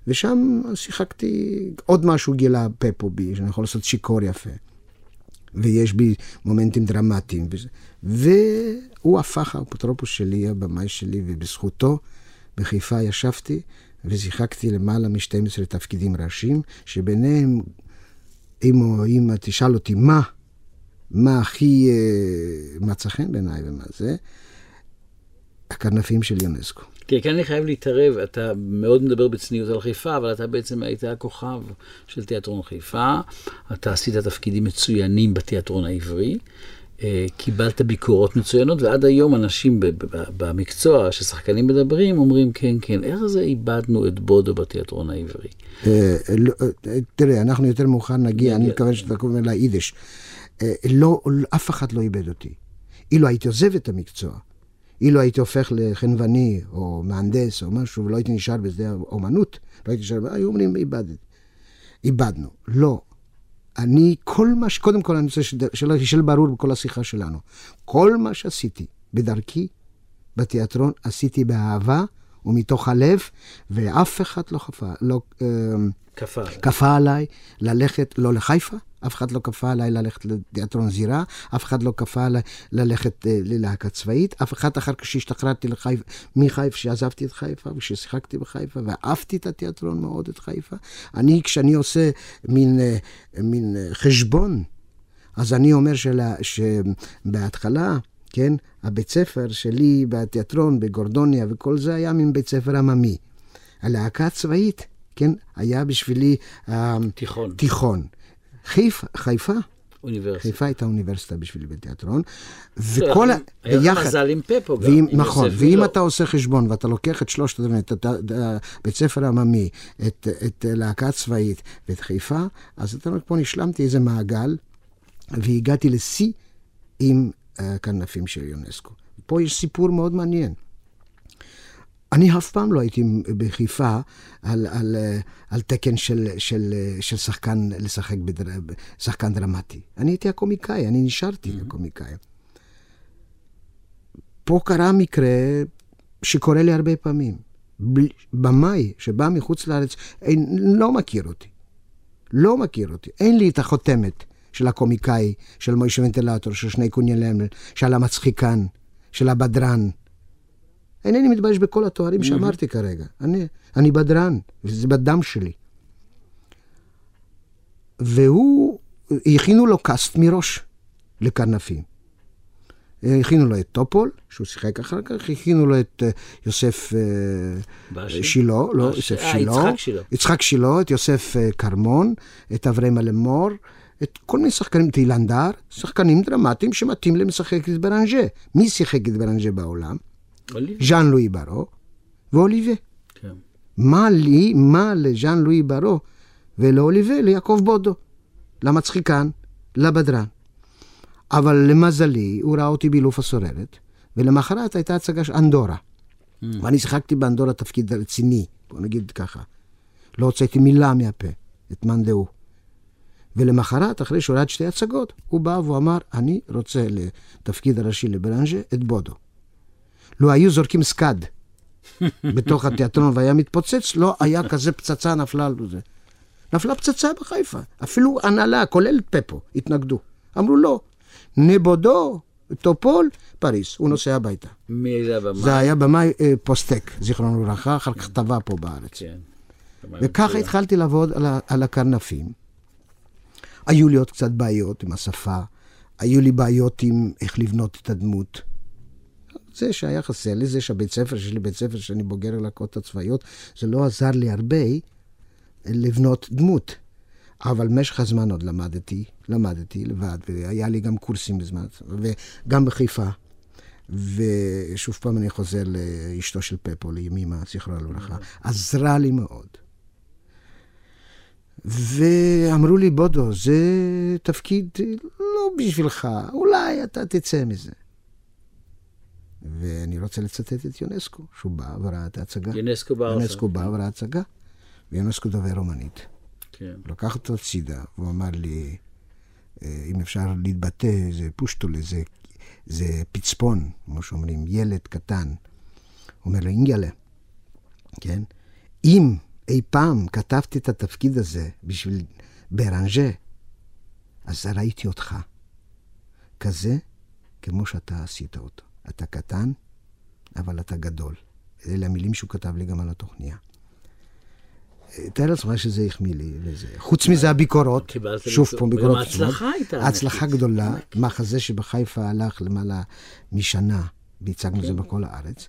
ושם שיחקתי, עוד משהו גילה פפו בי, שאני יכול לעשות שיכור יפה. ויש בי מומנטים דרמטיים. וזה- והוא הפך האפוטרופוס שלי, הבמאי שלי, ובזכותו בחיפה ישבתי ושיחקתי למעלה מ-12 תפקידים ראשיים, שביניהם, אם, אם תשאל אותי מה, מה הכי אה, מצא חן בעיניי ומה זה, הקרנפים של יונסקו. כן, כאן אני חייב להתערב, אתה מאוד מדבר בצניעות על חיפה, אבל אתה בעצם היית הכוכב של תיאטרון חיפה, אתה עשית תפקידים מצוינים בתיאטרון העברי, קיבלת ביקורות מצוינות, ועד היום אנשים במקצוע, ששחקנים מדברים, אומרים, כן, כן, איך זה איבדנו את בודו בתיאטרון העברי? אה, לא, אה, תראה, אנחנו יותר מאוחר נגיע, אני מקווה שאתה קורא לה יידיש. אה, לא, אף אחד לא איבד אותי. אילו הייתי עוזב את המקצוע, אילו הייתי הופך לחנווני או מהנדס או משהו, ולא הייתי נשאר בשדה האומנות, לא הייתי נשאר, היו אומרים. איבדנו. לא. אני, כל מה ש... קודם כל, אני רוצה שלא יישאר ברור בכל השיחה שלנו. כל מה שעשיתי בדרכי בתיאטרון, עשיתי באהבה ומתוך הלב, ואף אחד לא חפה, לא... אמ, כפה. כפה עליי ללכת, לא לחיפה, אף אחד לא כפה עליי ללכת לתיאטרון זירה, אף אחד לא כפה עליי ללכת אה, ללהקה צבאית, אף אחד אחר כך שהשתחררתי לחיפה, מחיפה, שעזבתי את חיפה וששיחקתי בחיפה, ואהבתי את התיאטרון מאוד, את חיפה. אני, כשאני עושה מין, אה, מין אה, חשבון, אז אני אומר שלה, שבהתחלה, כן, הבית ספר שלי בתיאטרון, בגורדוניה וכל זה היה מין בית ספר עממי. הלהקה הצבאית, כן, היה בשבילי תיכון. תיכון. חיפה, חיפה, אוניברסיטה. חיפה הייתה אוניברסיטה בשבילי בתיאטרון, וכל ה... היה לך. מזל עם פפו גם, ואם, עם נכון, יוסף ואם מילו. אתה עושה חשבון ואתה לוקח את שלושת הדברים, את בית ספר עממי, את, את להקה צבאית ואת חיפה, אז אתה אומר, פה נשלמתי איזה מעגל, והגעתי לשיא עם הכנפים של יונסקו. פה יש סיפור מאוד מעניין. אני אף פעם לא הייתי בחיפה על, על, על תקן של, של, של שחקן לשחק בדר... שחקן דרמטי. אני הייתי הקומיקאי, אני נשארתי mm-hmm. הקומיקאי. פה קרה מקרה שקורה לי הרבה פעמים. במאי שבא מחוץ לארץ אין, לא מכיר אותי. לא מכיר אותי. אין לי את החותמת של הקומיקאי, של מוישה ונטילטור, של שני קוניאלמל, של המצחיקן, של הבדרן. אינני מתבייש בכל התוארים שאמרתי כרגע. אני, אני בדרן, וזה בדם שלי. והוא, הכינו לו קאסט מראש לקרנפים. הכינו לו את טופול, שהוא שיחק אחר כך, הכינו לו את אה, יוסף אה? שילה, לא. יוסף אה, שילה, יצחק שילה. יצחק שילה, את יוסף כרמון, את אברהם אלמור, את כל מיני שחקנים, את אילן דהר, שחקנים דרמטיים שמתאים למשחק את ברנז'ה. מי שיחק את ברנז'ה בעולם? ז'אן לואי ברו ואוליבה. כן. מה לי, מה לז'אן לואי ברו ולאוליבה, ליעקב בודו, למצחיקן, לבדרן. אבל למזלי, הוא ראה אותי באילוף הסוררת, ולמחרת הייתה הצגה של אנדורה. ואני שיחקתי באנדורה תפקיד רציני, בוא נגיד ככה. לא הוצאתי מילה מהפה, את מאן דהוא. ולמחרת, אחרי שהוא ראה את שתי הצגות, הוא בא והוא אמר, אני רוצה לתפקיד הראשי לברנז'ה את בודו. לו היו זורקים סקאד בתוך התיאטרון והיה מתפוצץ, לא היה כזה פצצה נפלה על זה. נפלה פצצה בחיפה. אפילו הנהלה, כולל פפו, התנגדו. אמרו לא, נבודו, טופול, פריס. הוא נוסע הביתה. מאיזה הבמה? זה היה במאי אה, פוסטק, זיכרונו לברכה, אחר כך טבע פה בארץ. כן. וככה התחלתי לעבוד על, על הקרנפים. היו לי עוד קצת בעיות עם השפה, היו לי בעיות עם איך לבנות את הדמות. זה שהיה חסר לי, זה שהבית ספר שלי, בית ספר שאני בוגר הלהקות הצבאיות, זה לא עזר לי הרבה לבנות דמות. אבל במשך הזמן עוד למדתי, למדתי לבד, והיה לי גם קורסים בזמן, וגם בחיפה. ושוב פעם אני חוזר לאשתו של פפו, לימימה, זיכרונה לברכה, עזרה לי מאוד. ואמרו לי, בודו, זה תפקיד לא בשבילך, אולי אתה תצא מזה. ואני רוצה לצטט את יונסקו, שהוא בא וראה את ההצגה. יונסקו ברסה. יונסקו בא וראה הצגה, ויונסקו דובר רומנית. כן. לקח אותו הצידה, והוא אמר לי, אה, אם אפשר להתבטא, זה פושטולה, זה, זה פצפון, כמו שאומרים, ילד קטן. הוא אומר לו, אינגלה, כן? אם אי פעם כתבתי את התפקיד הזה בשביל ברנז'ה, אז ראיתי אותך. כזה כמו שאתה עשית אותו. אתה קטן, אבל אתה גדול. אלה המילים שהוא כתב לי גם על התוכניה. תאר לעצמך שזה החמיא לי וזה. חוץ מזה הביקורות, שוב. פה גם ביקורות. ההצלחה קטנות. הייתה הצלחה ענקית. גדולה, מחזה שבחיפה הלך למעלה משנה, והצגנו את כן. זה בכל הארץ.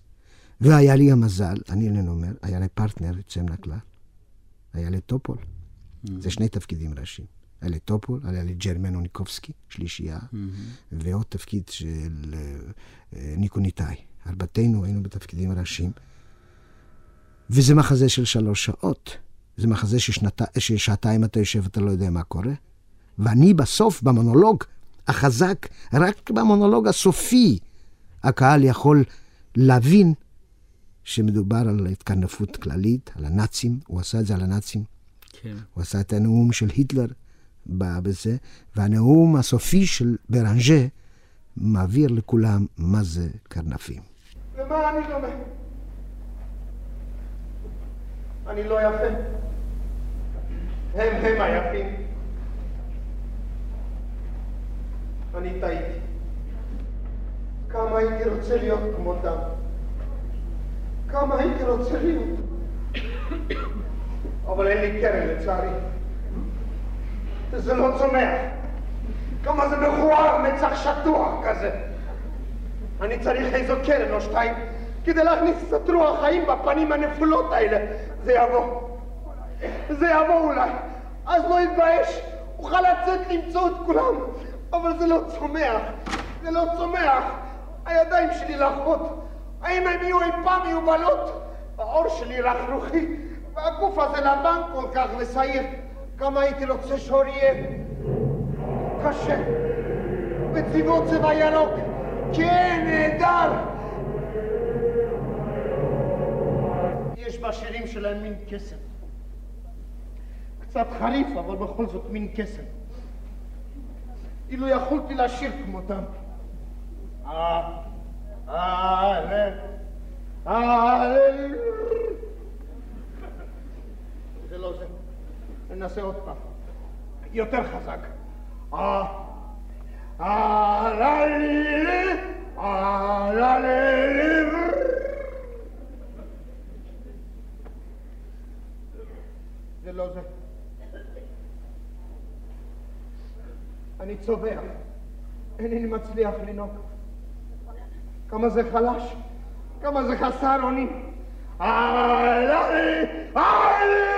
והיה לי המזל, אני איננו אומר, היה לי פרטנר יוצא מן הכלל. היה לי טופול. אמ-המ. זה שני תפקידים ראשיים. היה לי טופול, היה לי ז'רמן אוניקובסקי, שלישייה, אמ-המ. ועוד תפקיד של אה, ניקו ניטאי. ארבעתנו היינו בתפקידים ראשיים. וזה מחזה של שלוש שעות. זה מחזה ששנת... ששעתיים אתה יושב ואתה לא יודע מה קורה. ואני בסוף, במונולוג החזק, רק במונולוג הסופי, הקהל יכול להבין שמדובר על התקרנפות כללית, על הנאצים, הוא עשה את זה על הנאצים. כן. הוא עשה את הנאום של היטלר ב- בזה, והנאום הסופי של ברנז'ה מעביר לכולם מה זה קרנפים. למה אני דומה? אני לא יפה. הם הם היפים. אני טעיתי. כמה הייתי רוצה להיות כמותם. כמה הייתי רוצה להיות. [coughs] אבל אין לי קרן לצערי. וזה לא צומח. כמה זה מכוער, מצח שטוח כזה. אני צריך איזו קרן או שתיים כדי להכניס קצת רוח חיים בפנים הנפולות האלה. זה יבוא. זה יבוא אולי. אז לא יתבייש. אוכל לצאת למצוא את כולם. אבל זה לא צומח. זה לא צומח. הידיים שלי לחות. האם הם יהיו אי פעם מיובלות? העור שלי רכרוכי. והגוף הזה לבן כל כך ושעיר. כמה הייתי רוצה שעור יהיה קשה. בצבעו צבע ירוק. כן, נהדר. יש בשירים שלהם מין קסם. קצת חריף, אבל בכל זאת מין קסם. אילו יכולתי לשיר כמותם. אה, אה, הלל. זה לא זה. ננסה עוד פעם. יותר חזק. אה. זה לא זה. אני צובע. אינני מצליח לנהוג. כמה זה חלש, כמה זה חסר אונים. הללי, הללי, הללי.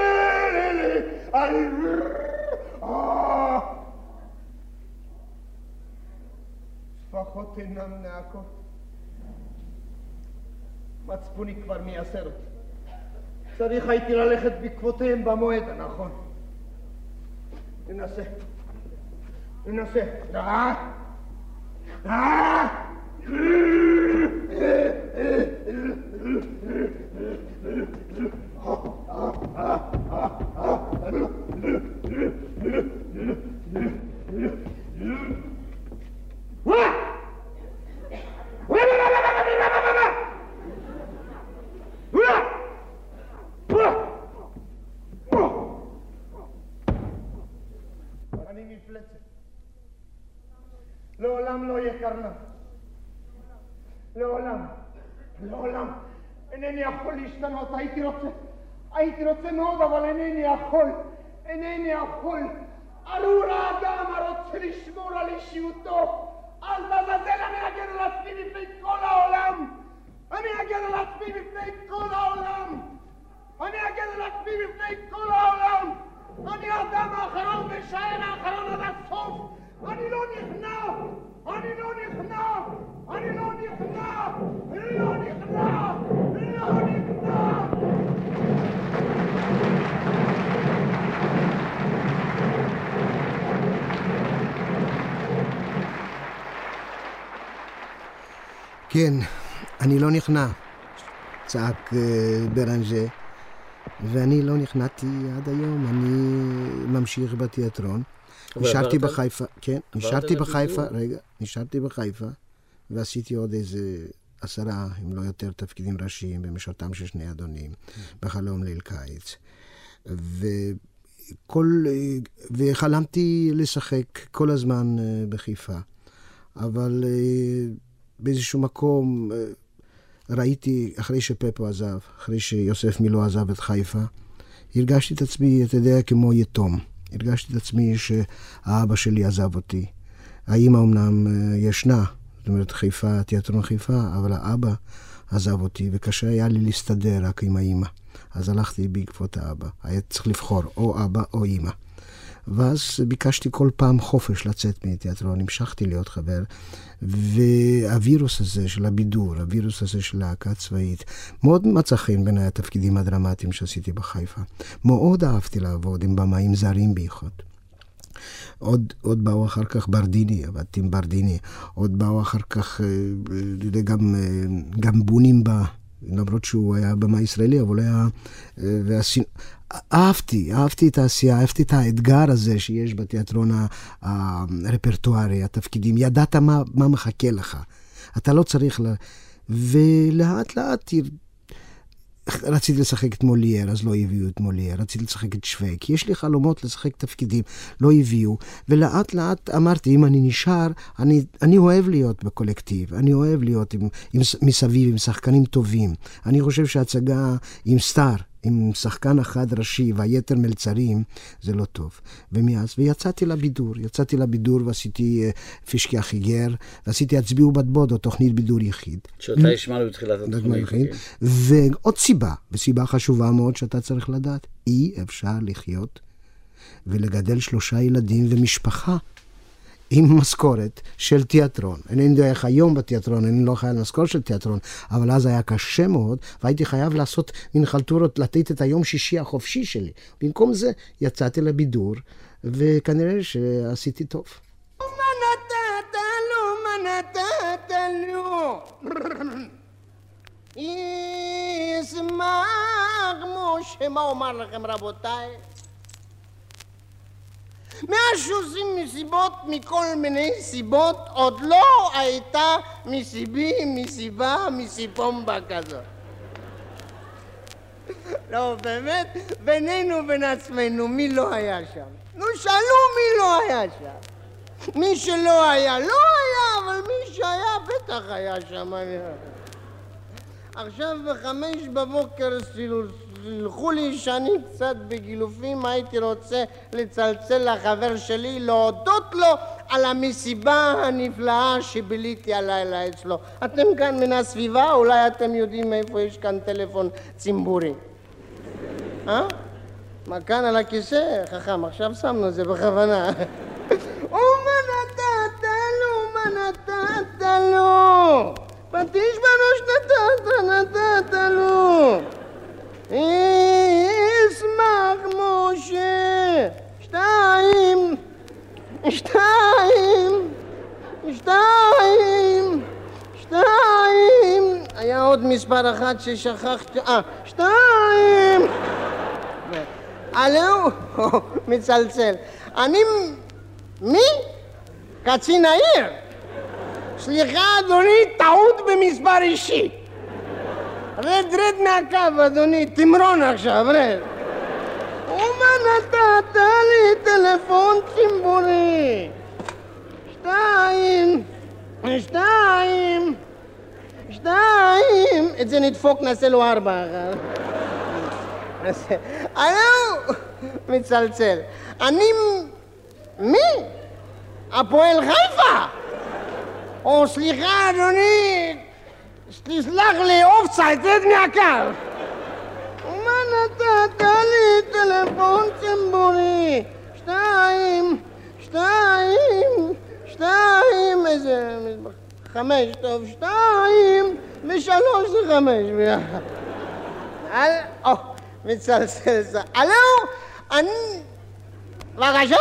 טפחות אינם נאקות. מצפוני כבר מייסר אותי. צריך הייתי ללכת בעקבותיהם במועד הנכון. ננסה. ננסה. אה? אה? אני מפלצת. לעולם לא יהיה קרנף. לעולם. לעולם. אינני להשתנות, הייתי רוצה. הייתי רוצה מאוד, אבל אינני יכול. אינני יכול. ארור האדם הרוצה לשמור על אישיותו. אל תזלזל, אני אגן על עצמי מפני כל העולם. אני אגן על עצמי מפני כל העולם. אני אגן על עצמי מפני כל העולם. אני האדם האחרון ושאין האחרון עד הסוף. אני לא נכנע. אני לא נכנע. אני לא נכנע. אני לא נכנע. אני לא נכנע. כן, אני לא נכנע, צעק אה, ברנז'ה, ואני לא נכנעתי עד היום, אני ממשיך בתיאטרון. נשארתי בחיפה, כן, נשארתי בחיפה? רגע, נשארתי בחיפה, ועשיתי עוד איזה עשרה, אם לא יותר, תפקידים ראשיים במשרתם של שני אדונים, בחלום ליל קיץ. וכל, אה, וחלמתי לשחק כל הזמן אה, בחיפה, אבל באיזשהו מקום אה, ראיתי, אחרי שפפו עזב, אחרי שיוסף מילו עזב את חיפה, הרגשתי את עצמי, אתה יודע, כמו יתום. הרגשתי את עצמי שהאבא שלי עזב אותי. האימא אמנם אה, ישנה, זאת אומרת חיפה, תיאטרון חיפה, אבל האבא עזב אותי, וקשה היה לי להסתדר רק עם האימא. אז הלכתי בעקבות האבא. היה צריך לבחור או אבא או אימא. ואז ביקשתי כל פעם חופש לצאת מתיאטרון, המשכתי להיות חבר, והווירוס הזה של הבידור, הווירוס הזה של להקה צבאית, מאוד מצא חן בין התפקידים הדרמטיים שעשיתי בחיפה. מאוד אהבתי לעבוד עם במאים זרים בייחוד. עוד, עוד באו אחר כך ברדיני, עבדתי עם ברדיני, עוד באו אחר כך, אה, אה, גם, אה, גם בונים בא, למרות שהוא היה במה ישראלי, אבל היה... אה, ועשינו... אהבתי, אהבתי את העשייה, אהבתי את האתגר הזה שיש בתיאטרון הרפרטוארי, התפקידים. ידעת מה, מה מחכה לך. אתה לא צריך ל... ולאט לאט רציתי לשחק את מולייר, אז לא הביאו את מולייר, רציתי לשחק את שווק. יש לי חלומות לשחק תפקידים, לא הביאו. ולאט לאט אמרתי, אם אני נשאר, אני, אני אוהב להיות בקולקטיב, אני אוהב להיות עם, עם, מסביב עם שחקנים טובים. אני חושב שהצגה עם סטאר, עם שחקן אחד ראשי והיתר מלצרים, זה לא טוב. ומאז, ויצאתי לבידור, יצאתי לבידור ועשיתי אה, פישקי החיגר, ועשיתי הצביעו בת בודו, תוכנית בידור יחיד. שאותה השמענו בתחילת התוכנית. כן. ועוד סיבה, וסיבה חשובה מאוד שאתה צריך לדעת, אי אפשר לחיות ולגדל שלושה ילדים ומשפחה עם משכורת של תיאטרון. אני יודע איך היום בתיאטרון, אני לא חייל משכורת של תיאטרון, אבל אז היה קשה מאוד, והייתי חייב לעשות מין חלטורות, לתת את היום שישי החופשי שלי. במקום זה יצאתי לבידור, וכנראה שעשיתי טוב. נתת לו? ישמח משה, מה אומר לכם רבותיי? מאז שעושים מסיבות מכל מיני סיבות, עוד לא הייתה מסיבי, מסיבה, מסיפומבה כזאת. לא, באמת, בינינו ובין עצמנו, מי לא היה שם? נו, שאלו מי לא היה שם. מי שלא היה, לא היה, אבל מי שהיה, בטח היה שם. עכשיו בחמש בבוקר סלחו לי שאני קצת בגילופים, הייתי רוצה לצלצל לחבר שלי, להודות לו על המסיבה הנפלאה שביליתי הלילה אצלו. אתם כאן מן הסביבה, אולי אתם יודעים איפה יש כאן טלפון צימבורי. אה? מה כאן על הכיסא? חכם, עכשיו שמנו את זה בכוונה. ומה נתת לו? מה נתת לו? פטיש בראש נתת, נתת לו. ישמח משה. שתיים. שתיים. שתיים. שתיים. היה עוד מספר אחד ששכחתי. אה, שתיים. הלו, מצלצל. אני... מי? קצין העיר. סליחה, אדוני, טעות במספר אישי. רד, רד מהקו, אדוני, תמרון עכשיו, רד. ומה נתת לי טלפון צימבורי? שתיים, שתיים, שתיים. את זה נדפוק, נעשה לו ארבע. הלו, מצלצל. אני... מי? הפועל חיפה! או סליחה, אדוני, תסלח לי, אופסייד, תרד מהקו. מה נתת לי טלפון צימבורי? שתיים, שתיים, שתיים, איזה... חמש, טוב, שתיים ושלוש זה חמש ביחד. אל... או, מצלצל זה. הלו, אני... בבקשה?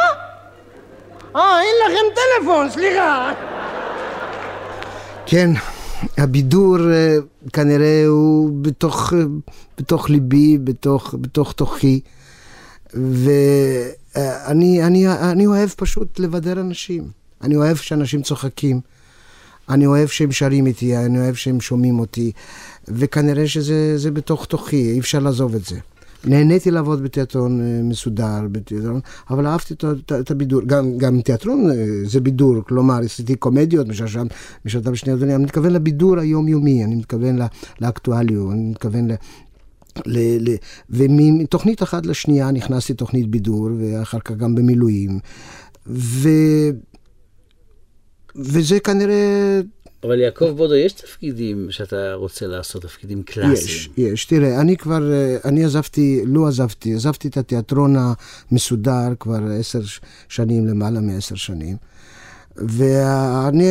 אה, אין לכם טלפון, סליחה. כן, הבידור אה, כנראה הוא בתוך, אה, בתוך ליבי, בתוך, בתוך תוכי, ואני אני, אני אוהב פשוט לבדר אנשים. אני אוהב שאנשים צוחקים. אני אוהב שהם שרים איתי, אני אוהב שהם שומעים אותי, וכנראה שזה בתוך תוכי, אי אפשר לעזוב את זה. נהניתי לעבוד בתיאטרון אה, מסודר, בתיאטרון, אבל אהבתי את, את, את הבידור. גם, גם תיאטרון אה, זה בידור, כלומר, עשיתי קומדיות משעתם בשני אדוני, אני מתכוון לבידור היומיומי, אני מתכוון לאקטואליות, אני מתכוון ל... ל, ל, ומתוכנית אחת לשנייה נכנסתי תוכנית בידור, ואחר כך גם במילואים. ו... וזה כנראה אבל יעקב בודו, יש תפקידים שאתה רוצה לעשות, תפקידים קלאסיים. יש, יש. תראה, אני כבר, אה, אני עזבתי, לא עזבתי, עזבתי את התיאטרון המסודר כבר עשר שנים, למעלה מעשר שנים. ואני,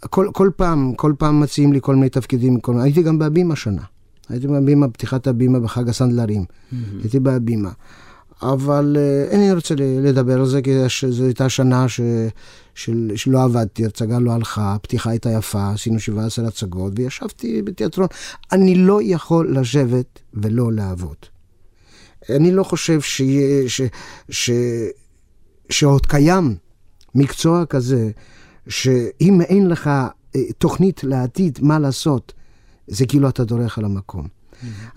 כל, כל פעם, כל פעם מציעים לי כל מיני תפקידים. כל... הייתי גם בהבימה שנה. הייתי בהבימה, פתיחת הבימה בחג הסנדלרים. Mm-hmm. הייתי בהבימה. אבל אה, אינני רוצה לדבר על זה, כי זו הייתה שנה ש, של, שלא עבדתי, הצגה לא הלכה, הפתיחה הייתה יפה, עשינו 17 הצגות, וישבתי בתיאטרון. אני לא יכול לשבת ולא לעבוד. אני לא חושב שיה, ש, ש, שעוד קיים מקצוע כזה, שאם אין לך אה, תוכנית לעתיד מה לעשות, זה כאילו אתה דורך על המקום.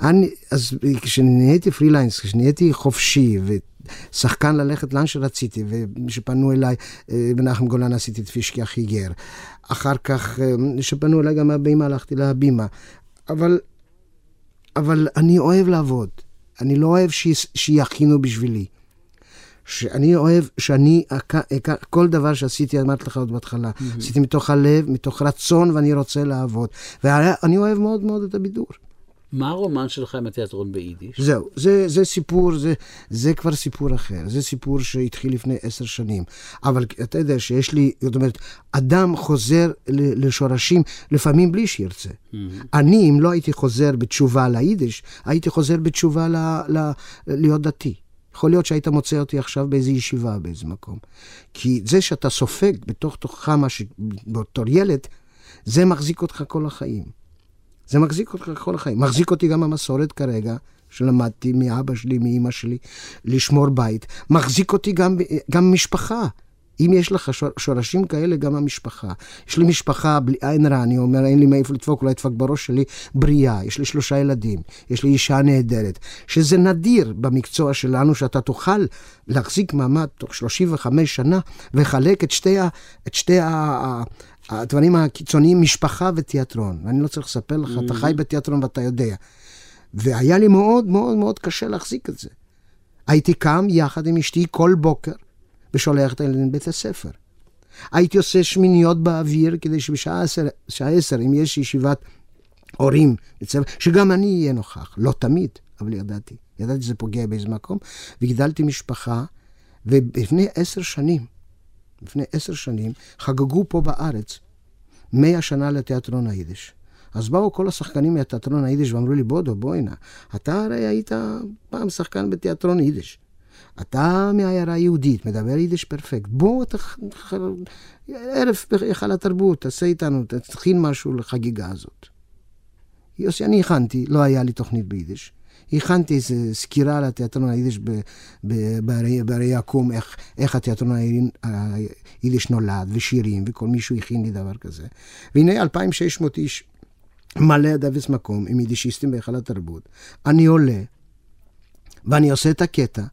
אני, אז כשנהייתי פרילנס, כשנהייתי חופשי ושחקן ללכת לאן שרציתי, וכשפנו אליי, אה, מנחם גולן עשיתי את פישקי החיגר. אחר כך, כשפנו אה, אליי גם מהבימה, הלכתי להבימה. אבל, אבל אני אוהב לעבוד. אני לא אוהב שיכינו בשבילי. שאני אוהב, שאני, כל דבר שעשיתי, אמרתי לך עוד בהתחלה, mm-hmm. עשיתי מתוך הלב, מתוך רצון, ואני רוצה לעבוד. ואני אוהב מאוד מאוד את הבידור. מה הרומן שלך עם התיאטרון ביידיש? זהו, זה, זה סיפור, זה, זה כבר סיפור אחר. זה סיפור שהתחיל לפני עשר שנים. אבל אתה יודע שיש לי, זאת אומרת, אדם חוזר לשורשים לפעמים בלי שירצה. Mm-hmm. אני, אם לא הייתי חוזר בתשובה ליידיש, הייתי חוזר בתשובה ל, ל, להיות דתי. יכול להיות שהיית מוצא אותי עכשיו באיזו ישיבה, באיזה מקום. כי זה שאתה סופג בתוך תוכך משהו, בתור ילד, זה מחזיק אותך כל החיים. זה מחזיק אותך כל החיים. מחזיק אותי גם המסורת כרגע, שלמדתי מאבא שלי, מאימא שלי, לשמור בית. מחזיק אותי גם, גם משפחה. אם יש לך שור, שורשים כאלה, גם המשפחה. יש לי משפחה בלי עין רע, אני אומר, אין לי מאיפה לדפוק, אולי ידפק בראש שלי, בריאה. יש לי שלושה ילדים, יש לי אישה נהדרת. שזה נדיר במקצוע שלנו, שאתה תוכל להחזיק מעמד תוך 35 שנה, ולחלק את שתי, ה, את שתי ה, ה, הדברים הקיצוניים, משפחה ותיאטרון. ואני לא צריך לספר לך, אתה חי בתיאטרון ואתה יודע. והיה לי מאוד מאוד מאוד קשה להחזיק את זה. הייתי קם יחד עם אשתי כל בוקר ושולח את הילדים לבית הספר. הייתי עושה שמיניות באוויר כדי שבשעה עשר, עשר, אם יש ישיבת הורים, שגם אני אהיה נוכח. לא תמיד, אבל ידעתי. ידעתי שזה פוגע באיזה מקום, וגידלתי משפחה, ולפני עשר שנים, לפני עשר שנים, חגגו פה בארץ מאה שנה לתיאטרון היידיש. אז באו כל השחקנים מהתיאטרון היידיש ואמרו לי, בודו, בואי נא, אתה הרי היית פעם שחקן בתיאטרון יידיש. אתה מעיירה יהודית, מדבר יידיש פרפקט. בוא, תח... ערב בהיכל התרבות, תעשה איתנו, תכין משהו לחגיגה הזאת. יוסי, אני הכנתי, לא היה לי תוכנית ביידיש. הכנתי איזו סקירה על התיאטרון היידיש בהרי יקום, איך, איך התיאטרון היידיש נולד, ושירים, וכל מישהו הכין לי דבר כזה. והנה 2,600 איש, מלא עד אפס מקום, עם יידישיסטים בהיכל התרבות. אני עולה, ואני עושה את הקטע,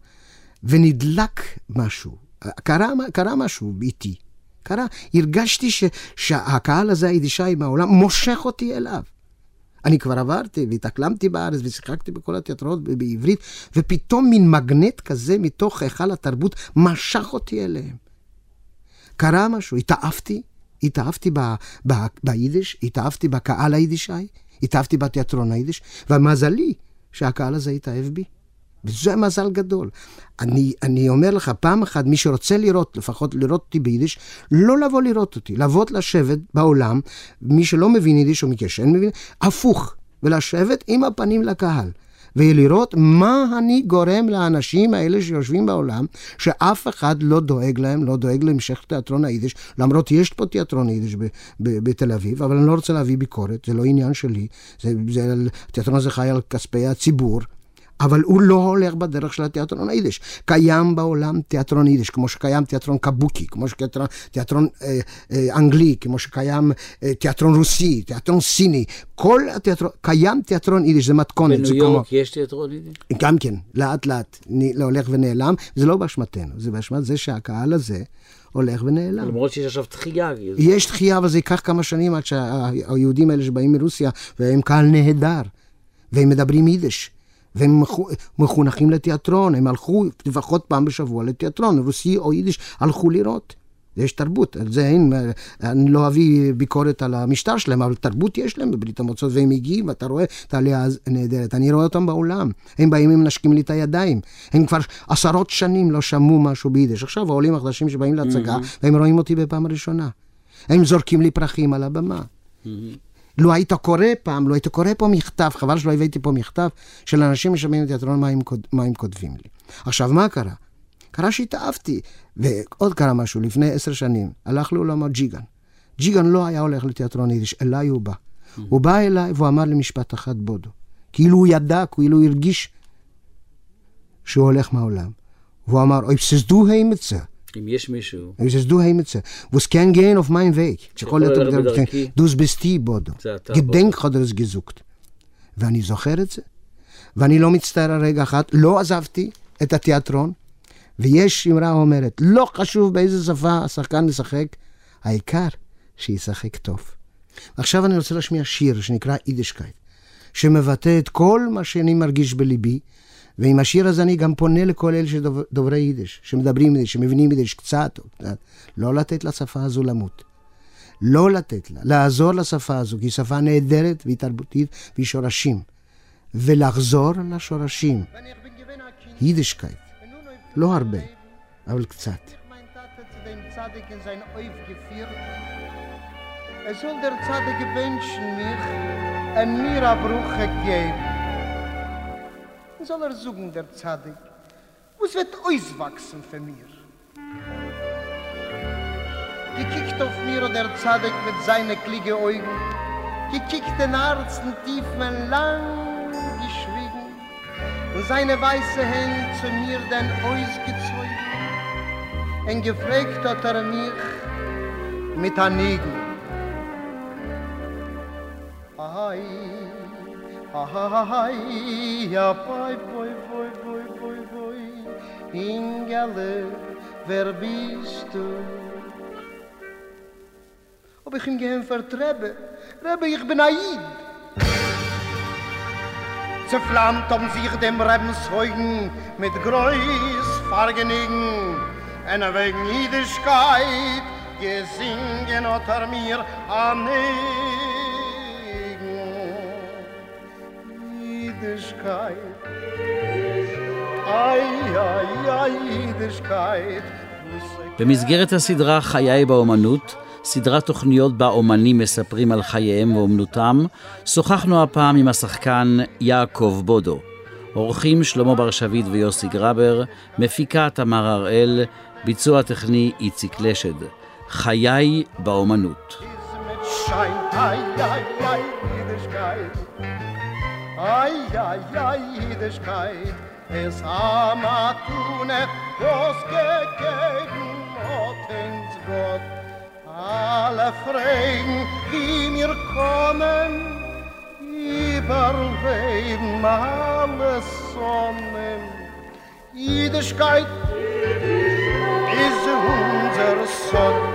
ונדלק משהו. קרה, קרה משהו איתי. קרה, הרגשתי ש, שהקהל הזה היידישאי מהעולם מושך אותי אליו. אני כבר עברתי והתאקלמתי בארץ ושיחקתי בכל התיאטראות בעברית, ופתאום מין מגנט כזה מתוך היכל התרבות משך אותי אליהם. קרה משהו, התאהבתי, התאהבתי ב, ב, ביידיש, התאהבתי בקהל היידישאי, התאהבתי בתיאטרון היידיש, ומזלי שהקהל הזה התאהב בי. וזה מזל גדול. אני, אני אומר לך, פעם אחת, מי שרוצה לראות, לפחות לראות אותי ביידיש, לא לבוא לראות אותי, לבוא לשבת בעולם, מי שלא מבין יידיש או מי שכן מבין, הפוך, ולשבת עם הפנים לקהל. ולראות מה אני גורם לאנשים האלה שיושבים בעולם, שאף אחד לא דואג להם, לא דואג להמשך תיאטרון היידיש, למרות יש פה תיאטרון היידיש בתל אביב, אבל אני לא רוצה להביא ביקורת, זה לא עניין שלי, התיאטרון הזה חי על כספי הציבור, אבל הוא לא הולך בדרך של התיאטרון היידיש. קיים בעולם תיאטרון יידיש, כמו שקיים תיאטרון קבוקי, כמו שקיים תיאטרון אה, אה, אנגלי, כמו שקיים אה, תיאטרון רוסי, תיאטרון סיני. כל התיאטרון, קיים תיאטרון יידיש, זה מתכונת. בניו יורק כמו... יש תיאטרון יידיש? גם כן, לאט לאט לא הולך ונעלם. זה לא באשמתנו, זה באשמת זה שהקהל הזה... הולך ונעלם. למרות שיש עכשיו דחייה. יש דחייה, אבל זה ייקח כמה שנים עד שהיהודים האלה שבאים מרוסיה, והם קהל נהדר, והם מדברים יידיש. והם מחונכים לתיאטרון, הם הלכו לפחות פעם בשבוע לתיאטרון, רוסי או יידיש, הלכו לראות. יש תרבות, על זה אין, אני לא אביא ביקורת על המשטר שלהם, אבל תרבות יש להם בברית המועצות, והם הגיעים, ואתה רואה את העלייה הנהדרת. אני רואה אותם בעולם, הם באים, הם מנשקים לי את הידיים. הם כבר עשרות שנים לא שמעו משהו ביידיש. עכשיו העולים החדשים שבאים להצגה, mm-hmm. והם רואים אותי בפעם הראשונה. הם זורקים לי פרחים על הבמה. Mm-hmm. לו היית קורא פעם, לו היית קורא פה מכתב, חבל שלא הבאתי פה מכתב, של אנשים ששומעים בתיאטרון, מה, מה הם כותבים לי. עכשיו, מה קרה? קרה שהתאהבתי, ועוד קרה משהו, לפני עשר שנים, הלך לעולמו ג'יגן. ג'יגן לא היה הולך לתיאטרון יידיש, אליי הוא בא. הוא בא אליי והוא אמר לי משפט אחד בודו. כאילו הוא ידע, כאילו הוא הרגיש שהוא הולך מהעולם. והוא אמר, אוי, פססדו הימצא. אם יש מישהו... Du Heimitze, wo es kein gehen auf meinen Weg. שיכול ללכת בדרכי. Du bist die, בודו. גדנק חודרס גזוקט. ואני זוכר את זה, ואני לא מצטער על רגע אחת, לא עזבתי את התיאטרון, ויש אמרה אומרת, לא חשוב באיזה שפה השחקן משחק, העיקר שישחק טוב. עכשיו אני רוצה להשמיע שיר שנקרא יידישקייט, שמבטא את כל מה שאני מרגיש בליבי, ועם השיר הזה אני גם פונה לכל אלה שדוברי יידיש, שמדברים יידיש, שמבינים יידיש קצת, לא לתת לשפה הזו למות. לא לתת לה, לעזור לשפה הזו, כי היא שפה נהדרת והיא תרבותית והיא שורשים. ולחזור לשורשים. יידישקייט. לא הרבה, אבל קצת. Es soll der Zadeke wünschen mich, en mir a Bruche geben. Soll er suchen, der Zadig? Was wird auswachsen für mir? Gekickt auf mir, der Zadig mit seinen kliege Augen, gekickt den Arzen tief, mein lang geschwiegen, und seine weiße Hände zu mir denn ausgezogen. En gefragt hat er mich mit Anigen. Ai, ja, boi, boi, boi, boi, boi, boi, Ingele, wer bist du? Ob ich ihm gehen vertrebe, Rebbe, ich bin Aid. Zerflammt um sich dem Rebensheugen mit Größ Fargenigen, en wegen Jüdischkeit gesingen hat er mir anlegen. Jüdischkeit, ei, ei, ei, Jüdischkeit, במסגרת הסדרה חיי באומנות, סדרת תוכניות בה אומנים מספרים על חייהם ואומנותם, שוחחנו הפעם עם השחקן יעקב בודו. אורחים שלמה בר שביט ויוסי גרבר, מפיקה תמר הראל, ביצוע טכני איציק לשד. חיי באומנות. Jüdischkeit. Ai, ai, ai, Jüdischkeit. Es amatune, was gegeben hat ins Gott. Alle Fragen, die mir kommen, überleben alle Sonnen. Jüdischkeit ist unser Sohn.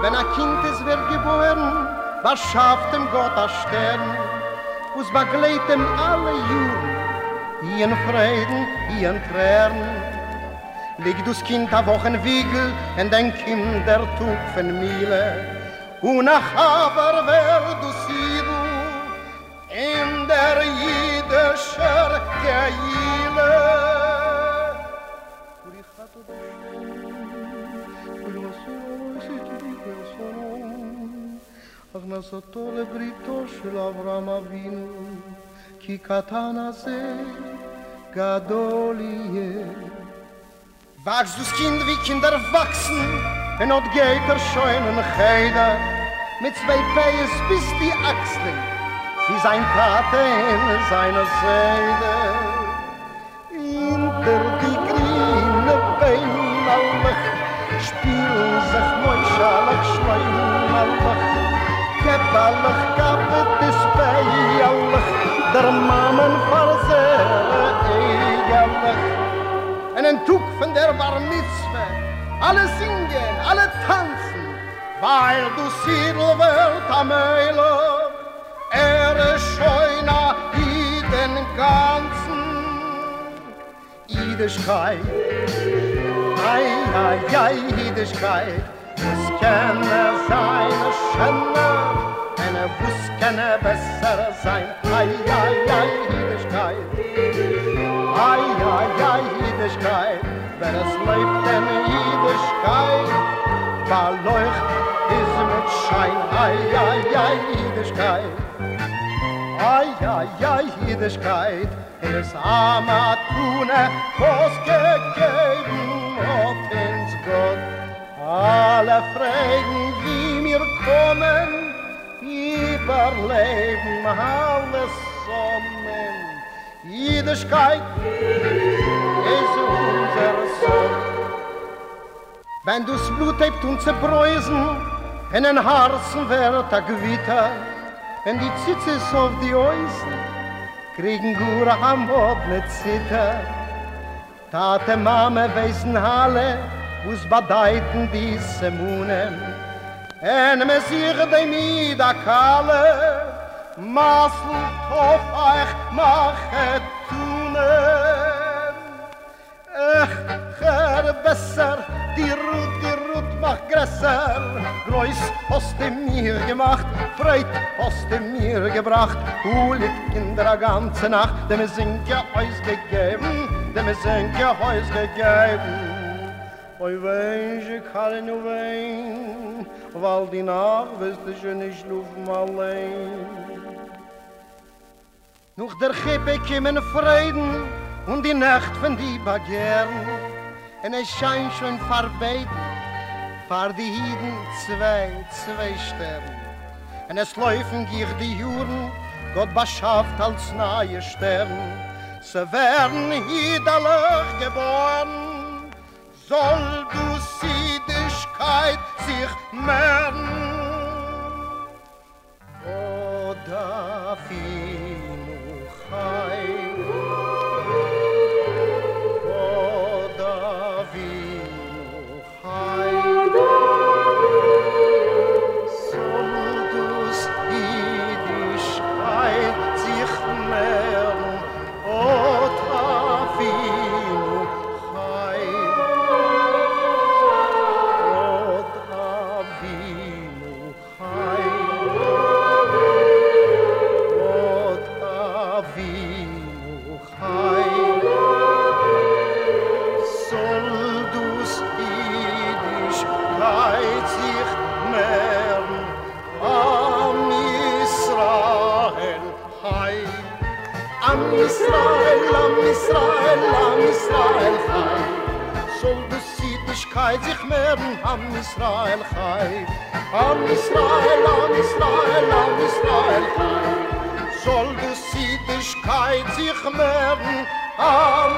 Wenn ein Kind ist wird geboren, was schafft dem Gott ein Stern, was begleitet ihm alle Juren, ihren Frieden, ihren Tränen. Liegt das Kind a Wochen Wiegel in den Kindertug von Miele, und nach Haber wird du Siedel in der jüdischer Geile. הכנסתו לבריתו של אברהם אבינו, כי קטן הזה גדול יהיה. Wachst du's Kind wie Kinder wachsen, wenn ot geht er schoen und heide, mit zwei Peis bis die Achseln, wie sein Tate in seiner Seide. Hinter die grüne Beinmalach spielen sich Moishalach Schleimalach, Kebalach gebt alch kap de speyl der mamen farsele eigelich en en tuk von der bar mitzwe. Alle singen alle tanzen. Weil du sir welt am eilo er scheina i den ganzen. I de schrei ay ay kenne seine Schöne, eine Bus kenne besser sein. Ei, ei, ei, Idischkeit. Ai, ai, ai, Jüdischkeit, wenn es lebt in Jüdischkeit, verleucht ist mit Schein. Ai, ai, ai, Jüdischkeit. Ai, ai, ai, Jüdischkeit, es Amatune, was gegeben hat ins Gott. Alle Fragen, die mir kommen, überleben alles Sonnen. Jüdischkeit ist unser Sohn. Wenn du's Blut hebt und zerbräusen, in den Harzen wird a Gewitter, wenn die Zitzes auf die Häusen kriegen Gura am mit Zitter. Tate Mame weißen alle, us badaiten diese munen en me sire de mi da kale masl tof ach machet tunen. Ach her besser die rut die rut mach gresser. Grois hast du mir gemacht freit hast du mir gebracht. Hulit in der ganze nacht dem sind ja eis gegeben dem sind ja eis gegeben. Oi wein, je kann nu wein, weil die Nacht wirst du schon nicht schlufen allein. Noch der Kippe kimmen Freuden und die Nacht von die Bagieren, en es scheint schon verbeten, fahr die Hieden zwei, zwei Sterne. En es laufen gier die Juren, Gott beschafft als neue Sterne. Sie werden hiederlich geboren, soll du Siedigkeit sich mehren. O Davinu Israel Chai, soll dus Yiddishkeit sich mehren, Am Israel Chai. Am Israel, Am Israel, Am Israel Chai, soll dus Yiddishkeit sich mehren, Am